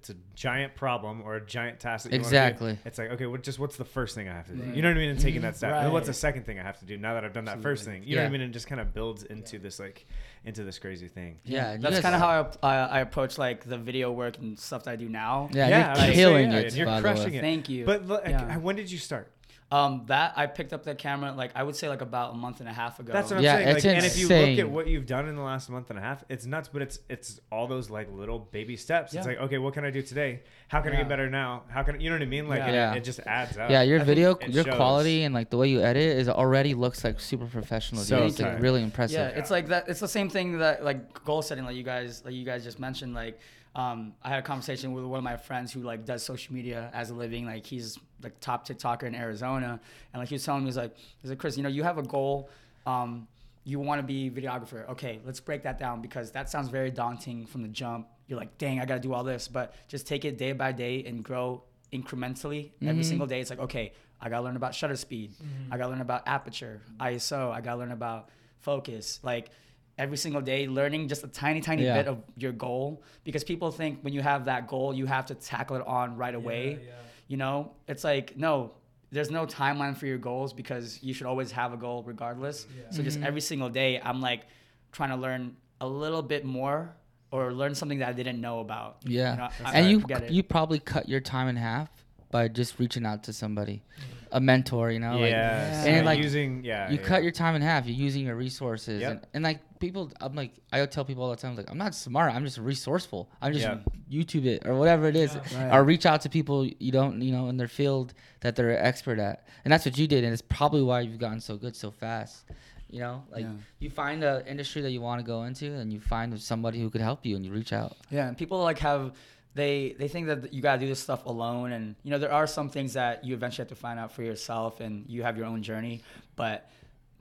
it's a giant problem or a giant task that you wanna do. Exactly. It's like okay, what just what's the first thing I have to do? You know what I mean? And taking that step. And what's the second thing I have to do now that I've done that first thing? You know what I mean? And it just kind of builds into this like into this crazy thing. yeah and That's guys- kind of how I, I, I approach like the video work and stuff that I do now. yeah, I you're was gonna killing yeah, it You're crushing it. Thank you. But look, Yeah. when did you start? Um, that I picked up that camera like I would say like about a month and a half ago. That's what I'm Yeah, saying. it's Like, and if you look at what you've done in the last month and a half, it's nuts. But it's it's all those like little baby steps. It's like okay, what can I do today? How can I get better now? How can I, you know what I mean? Like Yeah. it- Yeah. It, just adds up. yeah your I video your shows. quality and like the way you edit is already looks like super professional dude. So it's like really impressive Yeah, it's like that. It's the same thing that like goal setting, like you guys, like you guys just mentioned. Like, um, I had a conversation with one of my friends who like does social media as a living. Like, he's like top TikToker in Arizona, and like he was telling me, he's like, he's like, Chris, you know, you have a goal. Um, you want to be videographer. Okay, let's break that down because that sounds very daunting from the jump. You're like, dang, I got to do all this, but just take it day by day and grow incrementally every single day. It's like, okay, I got to learn about shutter speed. I got to learn about aperture, ISO. I got to learn about focus. Like every single day, learning just a tiny, tiny Yeah. bit of your goal because people think when you have that goal, you have to tackle it on right away. yeah. You know, it's like, no, there's no timeline for your goals because you should always have a goal regardless. So just mm-hmm. every single day, I'm like trying to learn a little bit more or learn something that I didn't know about. Yeah, You know, and you you probably cut your time in half by just reaching out to somebody, a mentor. You know, like, yeah, and like using yeah, you yeah. cut your time in half. You're using your resources, Yep. and, and like people, I'm like I tell people all the time, like I'm not smart. I'm just resourceful. I'm just Yeah. YouTube it or whatever it is, Right. or reach out to people you don't you know in their field that they're an expert at, and that's what you did, and it's probably why you've gotten so good so fast. You know, like Yeah. you find a industry that you want to go into, and you find somebody who could help you, and you reach out. Yeah, and people like have they they think that you gotta do this stuff alone, and you know there are some things that you eventually have to find out for yourself, and you have your own journey. But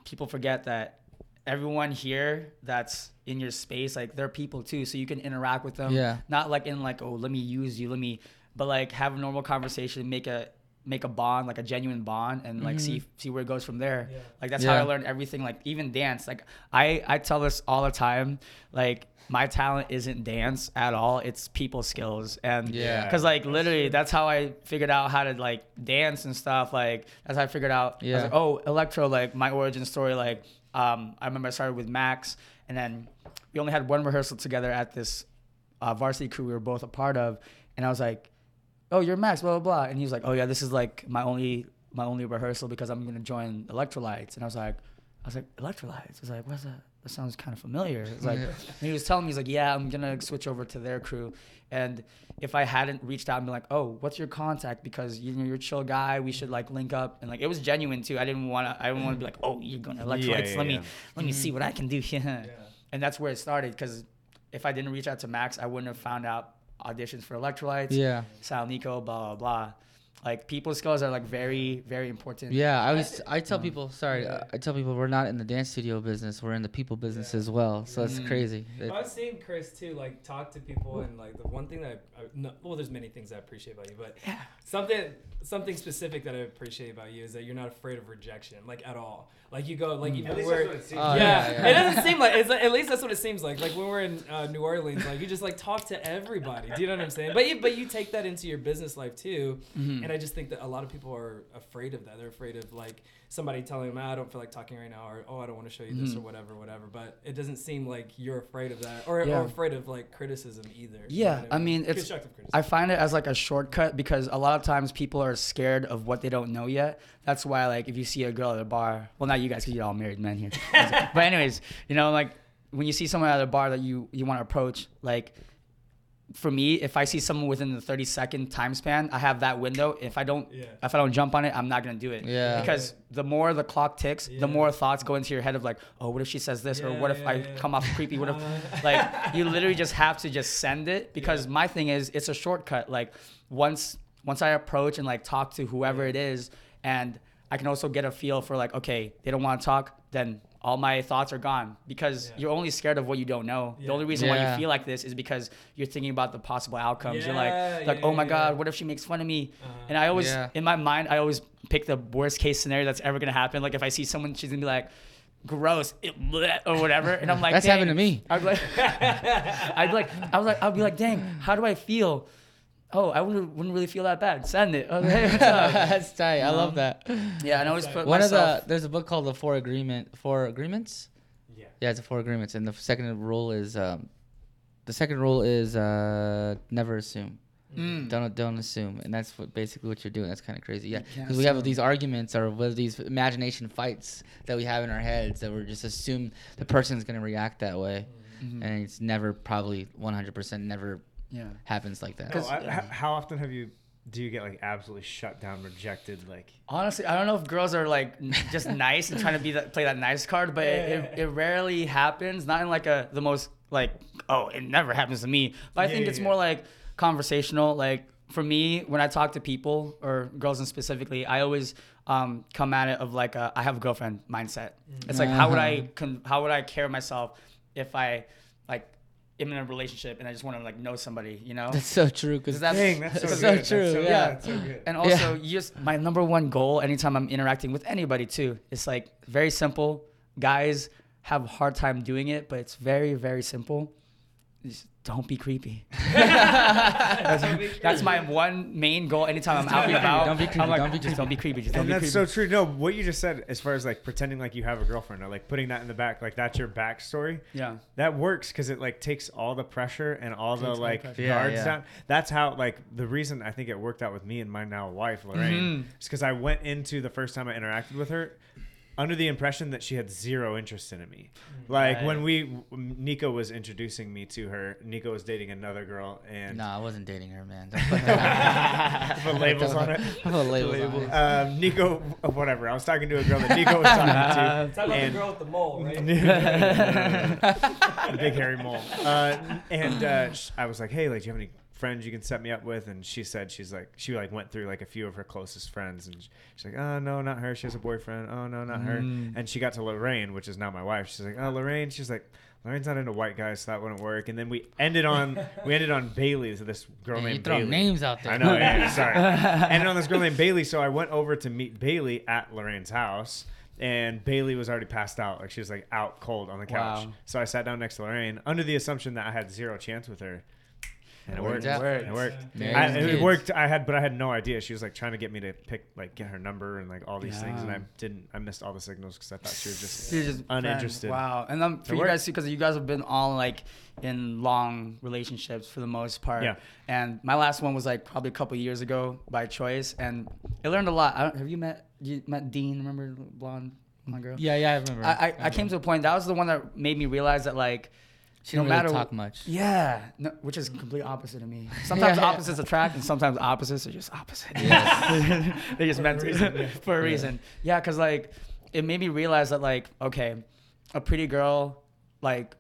people forget that everyone here that's in your space, like they're people too, so you can interact with them. Yeah. Not like in like oh let me use you, let me, but like have a normal conversation, make a make a bond, like a genuine bond, and like see see where it goes from there. Yeah. Like that's how I learned everything. Like even dance. Like I I tell this all the time. Like my talent isn't dance at all. It's people skills. And Yeah. because like literally that's how I figured out how to like dance and stuff. Like that's how I figured out. I was Yeah. like, oh, electro. Like my origin story. Like um, I remember I started with Max, and then we only had one rehearsal together at this uh, varsity crew we were both a part of, and I was like oh, you're Max, blah blah blah. And he was like, oh yeah, this is like my only my only rehearsal because I'm gonna join Electrolytes. And I was like, I was like Electrolytes. I was like, what's that? That sounds kind of familiar. It's like, Yeah. and he was telling me, he's like, yeah, I'm gonna switch over to their crew. And if I hadn't reached out and been like, oh, what's your contact? Because you know you're a chill guy, we should like link up. And like it was genuine too. I didn't want to. I didn't want to be like, oh, you're going to Electrolytes. yeah, let me yeah. let me see mm-hmm. what I can do. Here. And that's where it started. Because if I didn't reach out to Max, I wouldn't have found out auditions for Electrolytes. Yeah. Sal Nico, blah blah blah. Like people skills are like very very important. Yeah, I was. I tell Um, people. Sorry, yeah. I tell people we're not in the dance studio business. We're in the people business as well. So it's Mm. crazy. It- I was seeing Chris too, like talk to people, and like the one thing that I, I no, well, there's many things I appreciate about you, but something something specific that I appreciate about you is that you're not afraid of rejection, like at all. Like you go, like even At least where, it Oh, like. yeah, yeah, yeah. it doesn't seem like it's at least that's what it seems like. Like when we're in uh, New Orleans, like you just like talk to everybody. Do you know what I'm saying? But you but you take that into your business life too, Mhm. And I just think that a lot of people are afraid of that. They're afraid of like somebody telling them, "Ah, "I don't feel like talking right now," or "Oh, I don't want to show you this," or whatever, whatever. But it doesn't seem like you're afraid of that, or, Yeah. or afraid of like criticism either. You Yeah, know what I mean, it's- constructive criticism. I find it as like a shortcut because a lot of times people are scared of what they don't know yet. That's why, like, if you see a girl at a bar, well, not you guys because you're all married men here. [laughs] but anyways, you know, like when you see someone at a bar that you you want to approach, like for me, if I see someone within the 30 second time span, I have that window. If I don't, Yeah. if I don't jump on it, I'm not gonna do it. Yeah. Because the more the clock ticks, Yeah. the more thoughts go into your head of like, oh, what if she says this, or what if yeah, I yeah. come off creepy? What if [laughs] like you literally just have to just send it because my thing is it's a shortcut like once once i approach and like talk to whoever it is and i can also get a feel for like okay they don't want to talk then all my thoughts are gone because Yeah. you're only scared of what you don't know Yeah. the only reason why you feel like this is because you're thinking about the possible outcomes you're like Yeah, like oh my yeah, god what if she makes fun of me Uh-huh. and i always Yeah. in my mind i always pick the worst case scenario that's ever gonna happen like if i see someone she's gonna be like gross bleh, or whatever and i'm like That's happened to me. I'd be like, [laughs] I'd like, I was like, I'd be like, dang, how do I feel? Oh, I wouldn't, wouldn't really feel that bad. Send it. [laughs] Okay, hey. That's tight. I love that. yeah, and I always put One of myself. the there's a book called the Four Agreement Four Agreements. Yeah. Yeah, it's a Four Agreements, and the second rule is um, the second rule is uh, never assume. Mm. Don't don't assume, and that's what basically what you're doing. That's kind of crazy, yeah. Because we have these arguments or with these imagination fights that we have in our heads that we're just assume the person's gonna react that way, Mhm. and it's never probably 100% never yeah. happens like that. Oh, I- h- how often have you do you get like absolutely shut down, rejected? Like Honestly, I don't know if girls are like just [laughs] nice and trying to be that play that nice card, but it, it, it rarely happens. Not in like a the most like oh it never happens to me. But I Yeah, think yeah, it's yeah. more like conversational. Like for me, when I talk to people or girls and specifically, I always um, come at it of like a, I have a girlfriend mindset. It's like how would I Uh-huh. con- how would I carry myself if I like am in a relationship and I just want to like know somebody, you know? That's so true. Because That's- dang, [laughs] that's so, so true, That's so, yeah. that's so good. And also, you just my number one goal anytime I'm interacting with anybody too, it's like very simple. Guys have a hard time doing it, but it's very very simple. Just don't be creepy. [laughs] that's, that's my one main goal. Anytime I'm out and about, Don't be creepy, I'm like, don't be just don't be creepy. Just don't and be that's creepy. so true. No, what you just said, as far as like pretending like you have a girlfriend or like putting that in the back, like that's your backstory. yeah. That works because it like takes all the pressure and all the Takes all the like pressure. Yeah, guards yeah. down. That's how like the reason I think it worked out with me and my now wife Lorraine Mhm. is because I went into the first time I interacted with her under the impression that she had zero interest in me. Like when we Nico was introducing me to her, Nico was dating another girl and No, I wasn't dating her, man. Don't put, that [laughs] Put labels on it. Put labels on it. um, Nico, whatever. I was talking to a girl that Nico was talking [laughs] to. Talk about and- the girl with the mole, right? the [laughs] big hairy mole. Uh, and uh, I was like, "Hey, like, do you have any friends you can set me up with?" And she said she's like, she like went through like a few of her closest friends, and she's like, "Oh no, not her. She has a boyfriend. Oh no, not her." Mm. And she got to Lorraine, which is now my wife. She's like, "Oh, Lorraine." She's like. Lorraine's not into white guys, so that wouldn't work. And then we ended on we ended on Bailey, so this girl you named throw Bailey. names out there. I know, yeah, [laughs] sorry. and on this girl named Bailey, so I went over to meet Bailey at Lorraine's house, and Bailey was already passed out, like she was like out cold on the couch. Wow. So I sat down next to Lorraine under the assumption that I had zero chance with her, and it, It worked. worked. It worked. I, it worked. I had, but I had no idea. She was like trying to get me to pick, like, get her number and like all these things, and I didn't. I missed all the signals because I thought she was just You're just uninterested. friends. Wow. And um, then for It you worked. guys, because you guys have been all like in long relationships for the most part. Yeah. And my last one was like probably a couple years ago by choice, and I learned a lot. I don't, have you met you met Dean? Remember blonde blonde girl? Yeah, yeah, I remember. I, I, I came to a point. That was the one that made me realize that like. She no didn't really matter talk much. Yeah, no, which is complete opposite of me. [laughs] Sometimes Yeah. opposites attract, and sometimes opposites are just opposite. [laughs] they just meant to for a reason. Yeah, [laughs] because like it made me realize that like okay, a pretty girl, like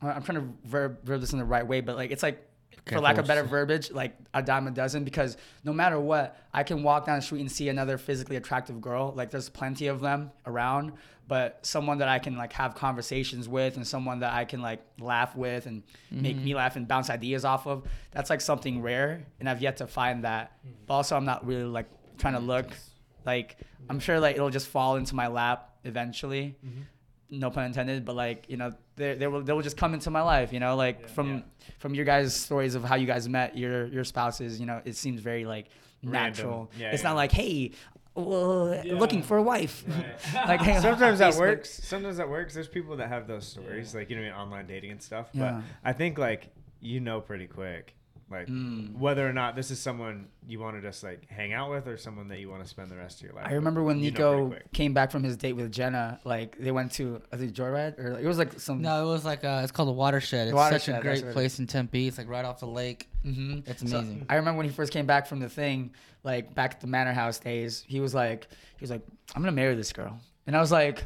I- I'm trying to verb, verb this in the right way, but like it's like for lack of better verbiage, like a dime a dozen because no matter what, I can walk down the street and see another physically attractive girl. Like there's plenty of them around, but someone that I can like have conversations with and someone that I can like laugh with and make Mm-hmm. me laugh and bounce ideas off of. That's like something rare, and I've yet to find that. But also, I'm not really like trying to look like I'm sure like it'll just fall into my lap eventually. No pun intended, but like you know, they they will they will just come into my life. You know, like from Yeah. from your guys' stories of how you guys met your your spouses. You know, it seems very like natural. Yeah, it's yeah. not like hey, well, Yeah. looking for a wife. Right. [laughs] like hey, Sometimes that Facebook. works. Sometimes that works. There's people that have those stories, like you know, what I mean, online dating and stuff. But I think like you know pretty quick, like Mm. whether or not this is someone you want to just like hang out with or someone that you want to spend the rest of your life. I remember when with. You know Nico came back from his date with Jenna. Like they went to I think Joyride or it was like some. No, it was like uh, it's called the Watershed. It's such a great place in Tempe. It's like right off the lake. hmm It's amazing. I remember when he first came back from the thing, like back at the Manor House days. He was like, he was like, I'm gonna marry this girl, and I was like,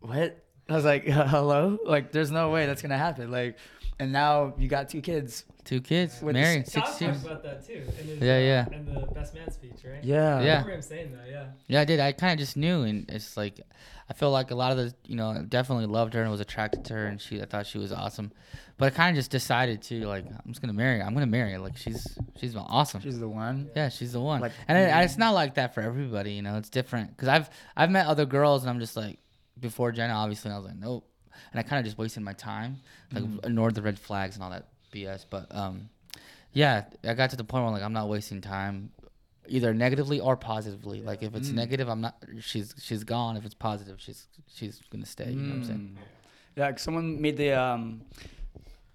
what? I was like, [laughs] hello? Like, there's no way that's gonna happen. Like, and now you got two kids. Two kids, With married, s- Todd six years. talked about that too. In his, Yeah, uh, yeah. In the best man speech, right? Yeah. I Yeah. remember him saying that. Yeah. Yeah, I did. I kind of just knew, and it's like I feel like a lot of the, you know, I definitely loved her and was attracted to her, and she, I thought she was awesome, but I kind of just decided to like, I'm just gonna marry. her. I'm gonna marry her. Like she's, she's awesome. She's the one. yeah, she's the one. Like, and it, it's not like that for everybody, you know. It's different because I've, I've met other girls, and I'm just like, before Jenna, obviously, and I was like, nope, and I kind of just wasted my time, like Mm. ignored the red flags and all that BS. But um, yeah, I got to the point where like I'm not wasting time either negatively or positively. Like if it's Mm. negative, I'm not. She's she's gone. If it's positive, she's she's gonna stay. You know what I'm saying? Mm. Yeah, like someone made the um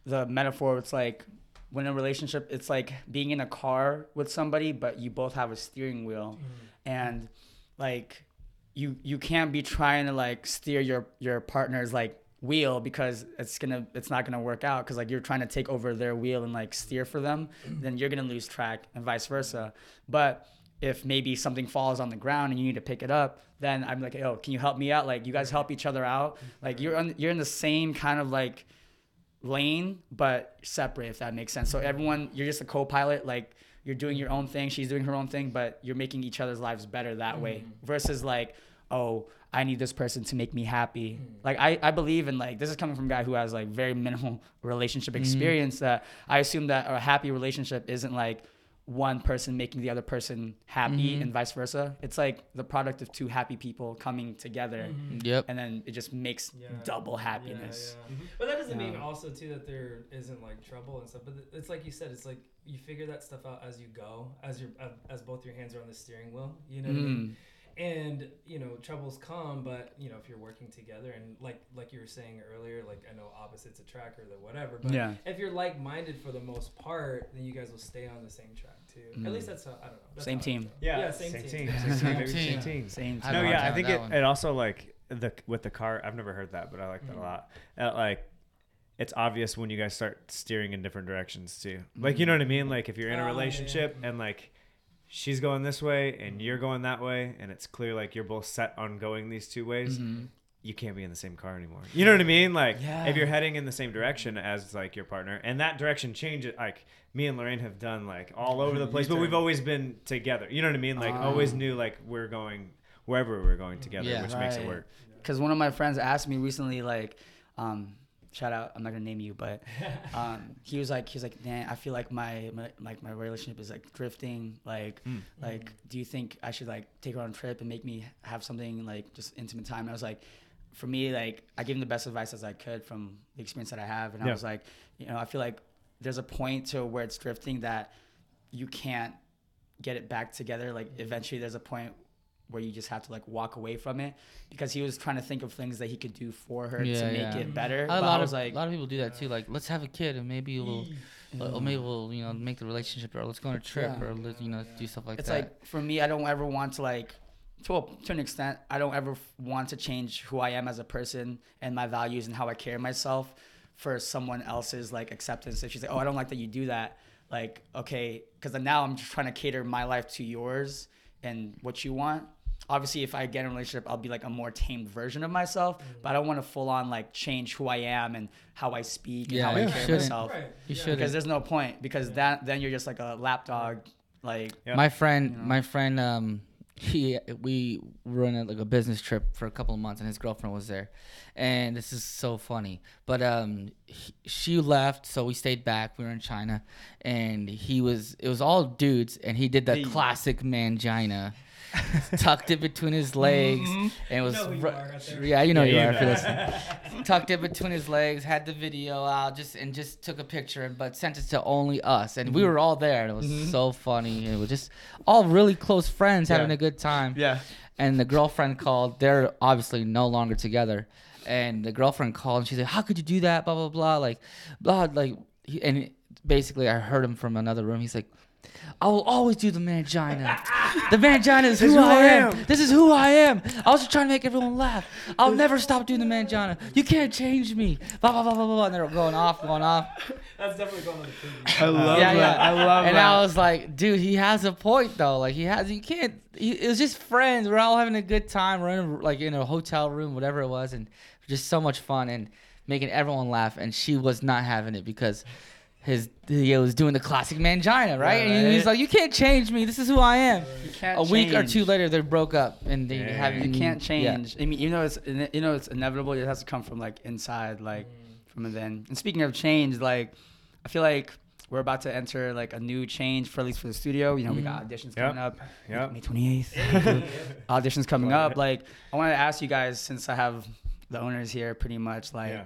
the metaphor. It's like when in a relationship, it's like being in a car with somebody, but you both have a steering wheel, and like you you can't be trying to like steer your your partner's like wheel because it's gonna it's not gonna work out because like you're trying to take over their wheel and like steer for them mm-hmm. then you're gonna lose track and vice versa. But if maybe something falls on the ground and you need to pick it up then i'm like oh can you help me out? Like you guys help each other out. Mm-hmm. Like you're on, you're in the same kind of like lane but separate if that makes sense. So everyone you're just a co-pilot like you're doing your own thing she's doing her own thing but you're making each other's lives better that way mm-hmm. versus like oh i need this person to make me happy hmm. like I, I believe in like this is coming from a guy who has like very minimal [laughs] relationship hmm. experience that i assume that a happy relationship isn't like one person making the other person happy mm-hmm. and vice versa it's like the product of two happy people coming together mm-hmm. Yep. and then it just makes Yeah. double Yeah, happiness yeah. Mm-hmm. But that doesn't mean also too that there isn't like trouble and stuff. But it's like you said, it's like you figure that stuff out as you go, as your as both your hands are on the steering wheel. You know what I mean? Hmm. And you know troubles come, but you know if you're working together and like like you were saying earlier, like I know opposites attract or the whatever. But Yeah. if you're like minded for the most part, then you guys will stay on the same track too. At mm. least that's how I don't know. That's Same team. Yeah, Yeah, same, team. team. Yeah. [laughs] Same team. Same baby, Same team. team. same I No, yeah, I think it, one. it also like the with the car. I've never heard that, but I like that a mm. lot. Uh, like, it's obvious when you guys start steering in different directions too. Like, mm. you know what I mean? Like, if you're in Oh, a ah, yeah. relationship and like she's going this way and you're going that way, and it's clear like you're both set on going these two ways. You can't be in the same car anymore. You know what I mean? Like, Yeah. if you're heading in the same direction as like your partner, and that direction changes, like me and Lorraine have done like all over the [laughs] place, but we've always been together. You know what I mean? Like, always knew like we're going wherever we're going together, Yeah. which makes it work. because one of my friends asked me recently, like, um, shout out, I'm not gonna name you, but [laughs] um, he was like, he was like, man, I feel like my, my like my relationship is like drifting. Like, like, do you think I should like take her on a trip and make me have something like just intimate time? And I was like, for me, like, I gave him the best advice as I could from the experience that I have, and I was like, you know, I feel like there's a point to where it's drifting that you can't get it back together. Like eventually there's a point where you just have to like walk away from it because he was trying to think of things that he could do for her Yeah, to make yeah. it better. A but lot I was of like, a lot of people do that too. Like, let's have a kid and maybe we'll, or maybe we'll you know make the relationship, or let's go on a trip, or let you know do stuff like it's that. It's like for me, I don't ever want to like to a, to an extent, I don't ever want to change who I am as a person and my values and how I carry myself for someone else's like acceptance. If she's like, oh, I don't like that you do that, like okay, because now I'm just trying to cater my life to yours and what you want. Obviously if I get in a relationship, I'll be like a more tamed version of myself. But I don't want to full on like change who I am and how I speak and how I carry shouldn't. myself. Right. You yeah. should. Because there's no point. Because that then you're just like a lapdog. Like Yeah. My friend, You know? my friend, um, he we were on a, like a business trip for a couple of months, and his girlfriend was there, and this is so funny. But um, he, she left, so we stayed back. We were in China, and he was it was all dudes, and he did the Hey. classic mangina. [laughs] tucked it between his legs and was know ru- are out there. yeah you know Yeah, you you are if you're know. listening tucked it between his legs, had the video out, just and just took a picture, and but sent it to only us, and Mm-hmm. we were all there, and it was so funny. And it was just all really close friends having Yeah. a good time. yeah. And the girlfriend called. They're obviously no longer together, and the girlfriend called, and she's like, "How could you do that? Blah blah blah. Like, blah like." And basically, I heard him from another room. He's like. I will always do the mangina. The mangina is who, who I I am. am. This is who I am. I was just trying to make everyone laugh. I'll never stop doing the mangina. You can't change me. Blah blah blah blah blah. And they're going off, going off. That's definitely going on the preview. I love yeah, that. yeah. I love and that. And I was like, dude, he has a point though. Like he has, you can't. He, it was just friends. We're all having a good time. We're in a, like in a hotel room, whatever it was, and just so much fun and making everyone laugh. And she was not having it because his he was doing the classic mangina, right? And he's like, you can't change me. This is who I am. You can't A week or two later, they broke up and they Dang. haven't. You can't yeah. change. I mean, you know, it's you know, it's inevitable. It has to come from like inside, like mm. from within. And speaking of change, like I feel like we're about to enter like a new change for at least for the studio. You know, we got mm. auditions Yep. coming up. Yep. May twenty eighth. [laughs] auditions coming up. Like I wanted to ask you guys, since I have the owners here, pretty much like, Yeah.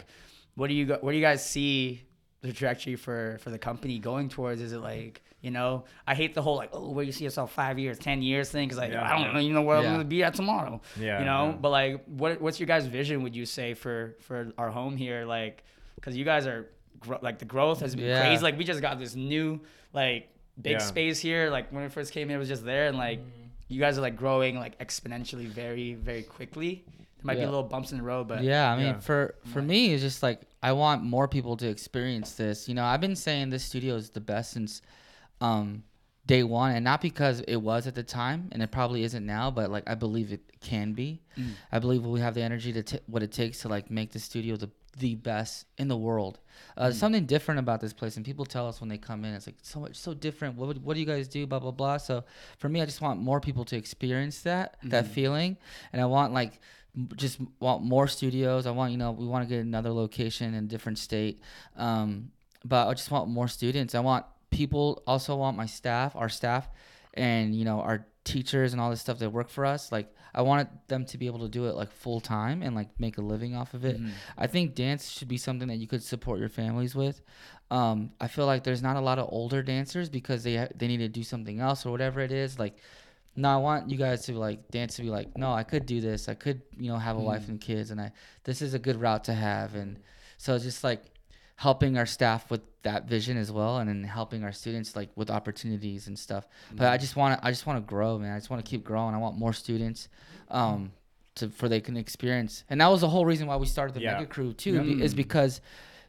what do you go- what do you guys see the trajectory for for the company going towards? Is it like you know, I hate the whole like, oh, where you see yourself five years, ten years thing, because like Yeah. I don't know, you know where Yeah. I'm gonna be at tomorrow. Yeah, you know. yeah. But like, what what's your guys' vision? Would you say for for our home here? Like, because you guys are gro- like the growth has been Yeah. crazy. Like we just got this new like big Yeah. space here. Like when we first came here, it was just there, and like Mm-hmm. you guys are like growing like exponentially, very very quickly. There might be Yeah. little bumps in the road, but yeah, I mean, Yeah. for for me, it's just like I want more people to experience this. You know, I've been saying this studio is the best since um, day one, and not because it was at the time, and it probably isn't now, but like I believe it can be. I believe we have the energy to t- what it takes to like make the studio the the best in the world. Uh, Something different about this place, and people tell us when they come in, it's like so much so different. What would, what do you guys do? Blah blah blah. So for me, I just want more people to experience that that feeling, and I want like m- just want more studios. I want you know we want to get another location in a different state, um, but I just want more students. I want people also want my staff, our staff, and you know our teachers and all this stuff that work for us. Like I wanted them to be able to do it like full time and like make a living off of it. I think dance should be something that you could support your families with. Um, I feel like there's not a lot of older dancers because they ha- they need to do something else or whatever it is. Like no, I want you guys to like dance to be like, no, I could do this. I could, you know, have a wife and kids, and I this is a good route to have. And so it's just like helping our staff with that vision as well, and then helping our students like with opportunities and stuff. But I just want to, I just want to grow, man. I just want to keep growing. I want more students, um, to for they can experience. And that was the whole reason why we started the Yeah. Mega Crew too, be- is because,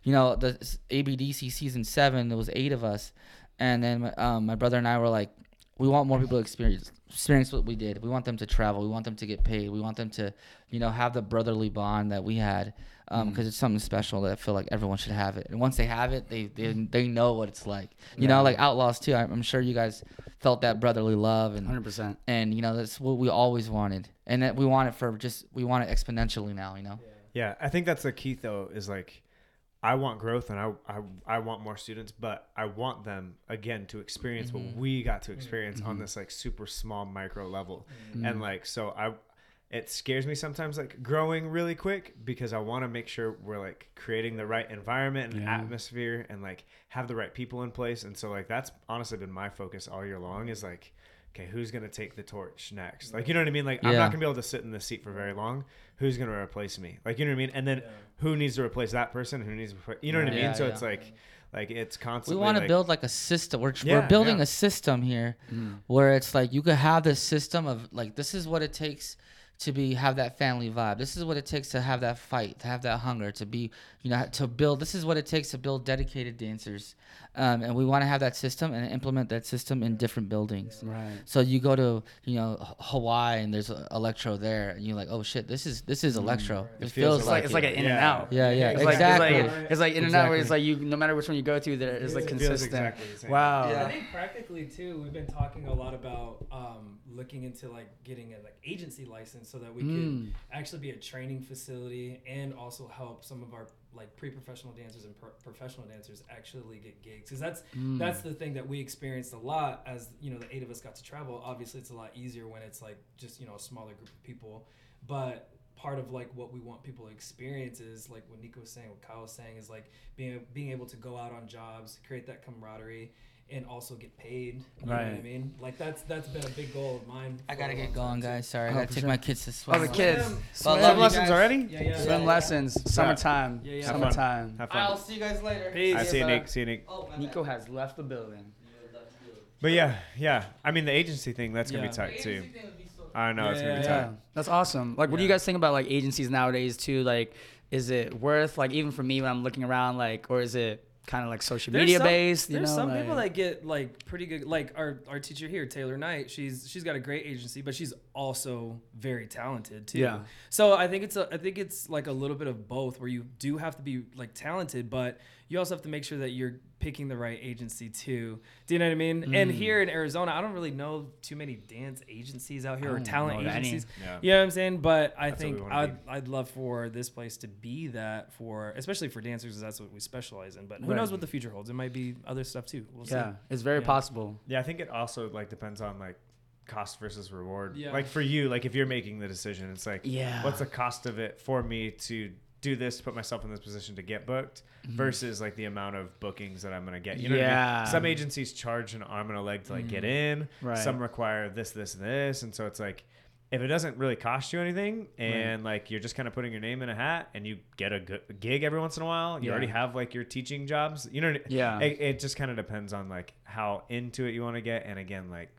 you know, the ABDC season seven, there was eight of us, and then um, my brother and I were like, we want more people to experience experience what we did. We want them to travel. We want them to get paid. We want them to, you know, have the brotherly bond that we had, um, mm. because it's something special that I feel like everyone should have it. And once they have it, they they, mm. they know what it's like. You know, like Outlaws too. I'm I'm sure you guys felt that brotherly love and hundred percent. and you know that's what we always wanted, and that we want it for just we want it exponentially now. You know. Yeah, I think that's the key though. Is like, I want growth and I I, I want more students, but I want them again to experience what mm-hmm. we got to experience on mm-hmm. this like super small micro level, mm-hmm. and like so I. It scares me sometimes, like growing really quick, because I want to make sure we're like creating the right environment and Yeah. atmosphere, and like have the right people in place. And so, like that's honestly been my focus all year long. Is like, okay, who's gonna take the torch next? Like, you know what I mean? Like, I'm not gonna be able to sit in this seat for very long. Who's gonna replace me? Like, you know what I mean? And then who needs to replace that person? Who needs to, repla- you know what I mean? Yeah, so yeah. it's like, like it's constantly. We want to like, build like a system. We're, Yeah, we're building yeah. a system here mm. where it's like you could have this system of like this is what it takes to be have that family vibe. This is what it takes to have that fight, to have that hunger, to be you know to build. This is what it takes to build dedicated dancers, um, and we want to have that system and implement that system in different buildings. Right. So you go to you know Hawaii and there's electro there, and you're like, oh shit, this is this is electro. It, feels feels like, like it's like it. an in and out. yeah yeah It's like, exactly. it's like it's like in and out where it's like you no matter which one you go to there is like It consistent. exactly. Wow. Yeah. I think practically too, we've been talking a lot about um, looking into like getting a like agency license so that we Mm. could actually be a training facility and also help some of our like pre-professional dancers and pro- professional dancers actually get gigs because that's Mm. that's the thing that we experienced a lot as you know the eight of us got to travel obviously it's a lot easier when it's like just you know a smaller group of people but part of like what we want people to experience is like what Nico was saying, what Kyle was saying is like being being able to go out on jobs, create that camaraderie, and also get paid. You know what I mean? Like that's that's been a big goal of mine. I gotta get going, time, guys. Sorry, I Oh, gotta for take sure. my kids to swim. Oh, swim. the kids. Swim. Swim, love lessons already? Yeah, yeah. swim yeah. lessons. Summertime. Yeah, yeah. Summertime. Have fun. Summertime. Have I'll see you guys later. Peace. I see you. Nick. See you, Nick. Oh, Nico bad. has left the building. But yeah, yeah. I mean, the agency thing that's gonna Yeah. be tight too. Agency thing would be so- I know it's gonna be tight. Yeah, that's awesome. Like, what do you guys think about like agencies nowadays too? Like, is it worth like even for me when I'm looking around, like, or is it kind of like social There's media some- based? You There's know, some like, people that get like pretty good, like our our teacher here, Taylor Knight. She's she's got a great agency, but she's also very talented too. Yeah. So I think it's a I think it's like a little bit of both, where you do have to be like talented, but you also have to make sure that you're picking the right agency too. Do you know what I mean? And Mm. here in Arizona, I don't really know too many dance agencies out here or talent know any. agencies. Yeah. You know what I'm saying? But I That's think I'd, I'd love for this place to be that for, especially for dancers, 'cause that's what we specialize in. But who Right. knows what the future holds? It might be other stuff too. We'll see. Yeah, it's very Yeah. possible. Yeah, I think it also like depends on like cost versus reward. Yeah. Like for you, like if you're making the decision, it's like Yeah. what's the cost of it for me to do this, put myself in this position to get booked mm-hmm. versus like the amount of bookings that I'm gonna get. You know what I mean? Some agencies charge an arm and a leg to like get mm-hmm. in. Right. Some require this, this, and this. And so it's like if it doesn't really cost you anything and like you're just kind of putting your name in a hat and you get a good gig every once in a while, you Yeah. already have like your teaching jobs. You know, what I- Yeah. it, it just kind of depends on like how into it you want to get, and again, like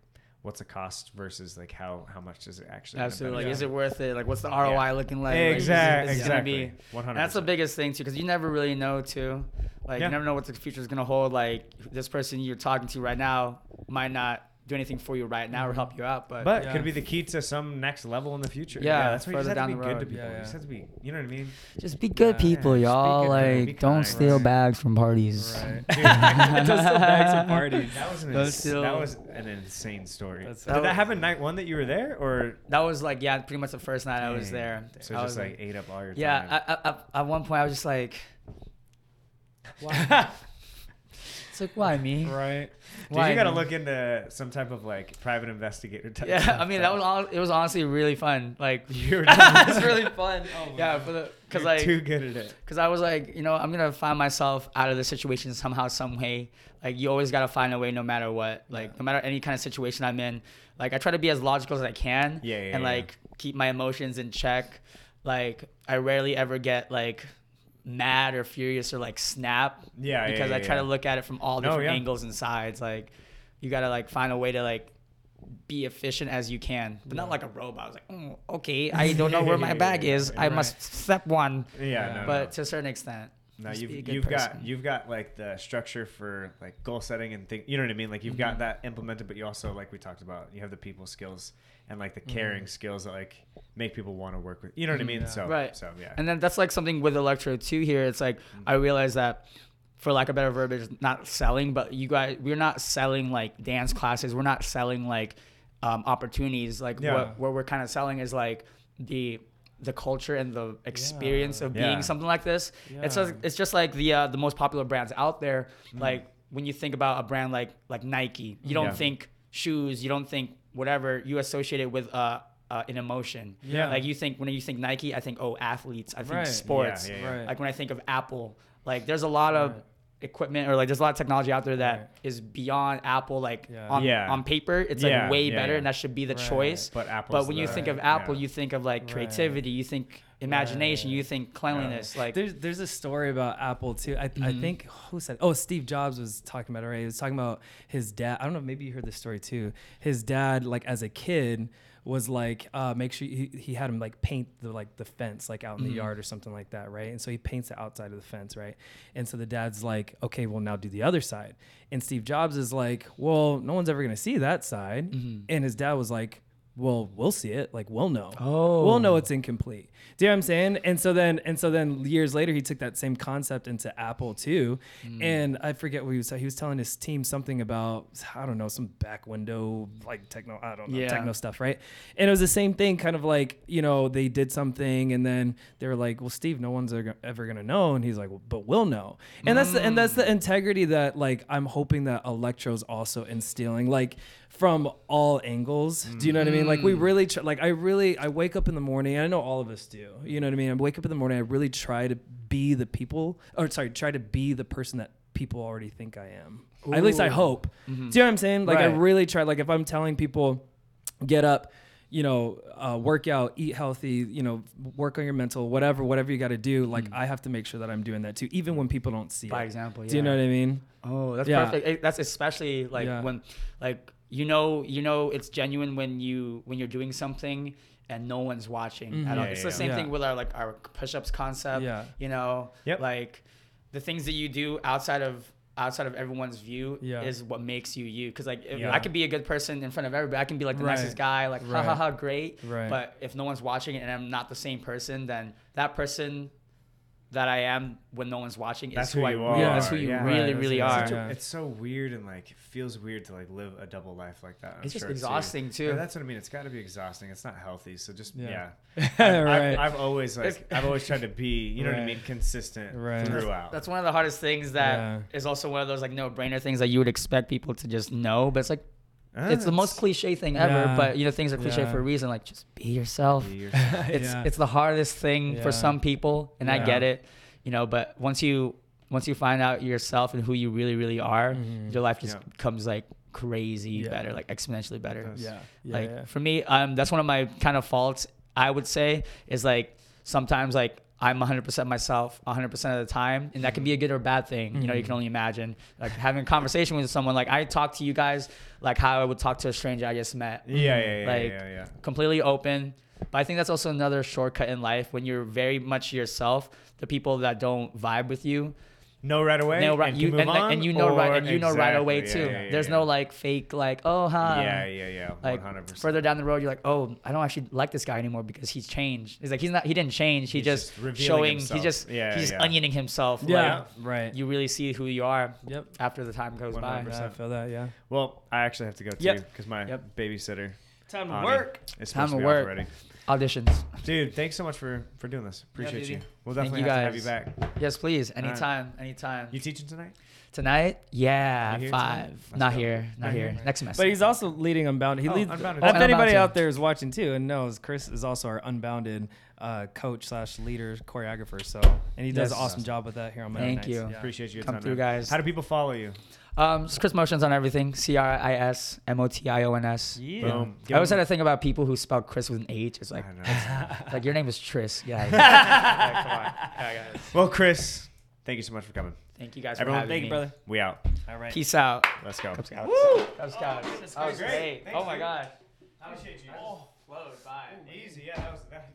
what's the cost versus like how how much does it actually? Absolutely. Like, benefit is it worth it? Like, what's the ROI looking like? Like, is it- gonna exactly. be- 100%. That's the biggest thing too, because you never really know too. Like, Yeah. you never know what the future is gonna hold. Like, this person you're talking to right now might not do anything for you right now or help you out, but, But Yeah. could be the key to some next level in the future. Yeah, that's why you just have to be the good to people. Yeah, You yeah. just have to be, you know what I mean? just be good Yeah, people, just y'all. good, like, be don't kind. steal Right. bags from parties. Right. Dude, Just the bags of parties. that was an ins- that was an insane story. That's- Did That that was- happen night one that you were there, or That was like, yeah, pretty much the first night I was there. So I just was like ate up all your time. yeah, I, I, I, at one point I was just like, [laughs] it's like, why me? right. Dude, Why you got to look into some type of like private investigator type. Yeah, stuff, I mean that was all, it was honestly really fun. Like [laughs] You're [laughs] it's really fun. [laughs] Oh yeah, for the because You're like too good at it. because I was like, you know, I'm gonna find myself out of the situation somehow, some way. Like you always gotta find a way, no matter what. Like no matter any kind of situation I'm in. Like I try to be as logical as I can. Yeah, yeah, And yeah. like keep my emotions in check. Like I rarely ever get like mad or furious or like snap. Yeah, yeah, Because I try yeah. to look at it from all No, different yeah. angles and sides. Like you gotta like find a way to like be efficient as you can, but not like a robot. I was like, "Mm, okay, I don't know where my [laughs] bag is. I must step one. Yeah, no, but no. to a certain extent. No, you've be a good you've got you've got like the structure for like goal setting and think. You know what I mean? Like you've Mm-hmm. got that implemented, but you also like we talked about, you have the people skills and like the caring skills that like make people want to work with. You know what I mean? So Mm-hmm. Right. So yeah. And then that's like something with Electro too. Here, it's like I realize that, for lack of better verbiage, not selling, but you guys, we're not selling like dance classes. We're not selling like um, opportunities. Like Yeah. what what we're kind of selling is like the the culture and the experience of being Yeah. something like this. It's just, it's just like the uh, the most popular brands out there. Like when you think about a brand like like Nike, you don't Yeah. think shoes, you don't think whatever. You associate it with uh, uh, an emotion. Yeah. Like you think when you think Nike, I think oh athletes, I think Right. sports. Yeah, yeah, yeah. Right. Like when I think of Apple, like there's a lot of Right. Equipment or like there's a lot of technology out there that Right. is beyond Apple. Like Yeah. on Yeah. on paper, it's Yeah, like way yeah, better, and that should be the Right. choice. But Apple's But when you think of yeah. Apple, you think of like Right. creativity, you think imagination. Right. You think cleanliness. Like there's there's a story about Apple too. I, I Mhm. think who said? Oh, Steve Jobs was talking about it. Right? He was talking about his dad. I don't know. Maybe you heard this story too. His dad, like as a kid, was like, uh, make sure he, he had him like paint the like the fence like out in the Mhm. yard or something like that, right? And so he paints the outside of the fence, right? And so the dad's like, okay, well now do the other side. And Steve Jobs is like, well, no one's ever gonna see that side. Mhm. And his dad was like, well, we'll see it. Like we'll know. Oh. We'll know it's incomplete. Do you know what I'm saying? And so then and so then years later he took that same concept into Apple too. Mm. And I forget what he was he was telling his team something about I don't know, some back window like techno I don't know, Yeah. techno stuff, right? And it was the same thing, kind of like, you know, they did something and then they were like, Well, Steve, no one's ever ever gonna know. And he's like, well, but we'll know. And that's the and that's Mm. the integrity that like I'm hoping that Electro's also instilling. Like from all angles. Do you know what I mean? Like we Mm. really try, like I really I wake up in the morning. I know all of us do. You know what I mean? I wake up in the morning. I really try to be the people, or sorry, try to be the person that people already think I am. At least I Ooh. hope. Mhm. Do you know what I'm saying? Like I really try. Like if I'm telling people, get up. You know, uh, work out, eat healthy. You know, work on your mental, whatever, whatever you got to do. Like I have to make sure that I'm doing that too, even when people don't see by it. example. Do you know what I mean? Oh, that's Yeah. perfect. Eh, That's especially like Yeah. when, like you know, you know, it's genuine when you when you're doing something and no one's watching Mhm. at all. Yeah, It's yeah, the same yeah. thing with our like our push-ups concept. Yeah. You know, Yep. like the things that you do outside of outside of everyone's view is what makes you you. Because like. I could be a good person in front of everybody, I can be like the Right. nicest guy, like ha ha ha, great. Right. But if no one's watching and I'm not the same person, then that person that I am when no one's watching is That's who, who I you are. that's who you Yeah. really, Right, really that's are. right. Yeah. It's so weird and like it feels weird to like live a double life like that. I'm It's just exhausting, too. Yeah, that's what I mean. It's got to be exhausting. It's not healthy. So just Yeah. yeah. [laughs] I've, right. I've, I've always like I've always tried to be you know what I mean consistent Right. throughout. That's one of the hardest things that is Yeah. also one of those like no brainer things that you would expect people to just know, but it's like Ah, it's the most cliche thing ever. Yeah. But you know things are cliche Yeah. for a reason. Like just be yourself. be [laughs] yourself. It's Yeah. it's the hardest thing Yeah. for some people, and I get it. You know, but once you once you find out yourself and who you really really are, Mhm. your life just Yeah. becomes like crazy Yeah. better, like exponentially better. Yeah. Yeah. like yeah. for me um that's one of my kind of faults i would say is like sometimes like i'm 100% myself 100% of the time and that can be a good or bad thing you know you Mhm. can only imagine like having a conversation with someone like i talk to you guys like how i would talk to a stranger i just met yeah, yeah, yeah, Like, yeah, yeah. completely open but i think that's also another shortcut in life when you're very much yourself the people that don't vibe with you Know right away. know right and you and, on, and you know right and you know right away Exactly, too yeah, yeah, there's yeah. no like fake like oh hi Yeah, yeah, yeah. like 100%. further down the road you're like oh i don't actually like this guy anymore because he's changed he's like he's not he didn't change he He's just, just revealing showing himself. he's just Yeah, he's yeah. onioning himself Yeah. like, right. you really see who you are Yep. after the time goes by 100%. Yeah, I feel that. Yeah. Well, I actually have to go too Yep. because my Yep. babysitter Time Ani, It's Time to to work. off already. Auditions Dude, thanks so much for for doing this. Appreciate dude. you. We'll Thank definitely you have to have you back. yes please right. anytime anytime You teaching tonight? tonight yeah here five tonight? Not go. here not Not here here? next semester But he's also leading Unbounded. He Oh, leads. Unbounded. If Oh, anybody Unbounded. out there is watching too and knows, Chris is also our Unbounded uh, coach slash leader choreographer. So, and he does Yes. an awesome job with that here on Monday Thank nights. you. Yeah. Appreciate you. Come through, guys. How do people follow you? Um it's chris motions on everything c-r-i-s-m-o-t-i-o-n-s Yeah. Boom. I always had a thing about people who spell Chris with an H. It's like, [laughs] it's like your name is Tris. Yeah. [laughs] yeah, come on. Yeah, guys. well, Chris, thank you so much for coming. Thank you guys for Everyone, having Thank me. you, brother. We out. All right. Peace out. Let's go. Cub Scouts. Cub Scouts. That was great. great. Thanks, Oh my dude. god. Appreciate you. Flowed by. Easy. Yeah, that was that.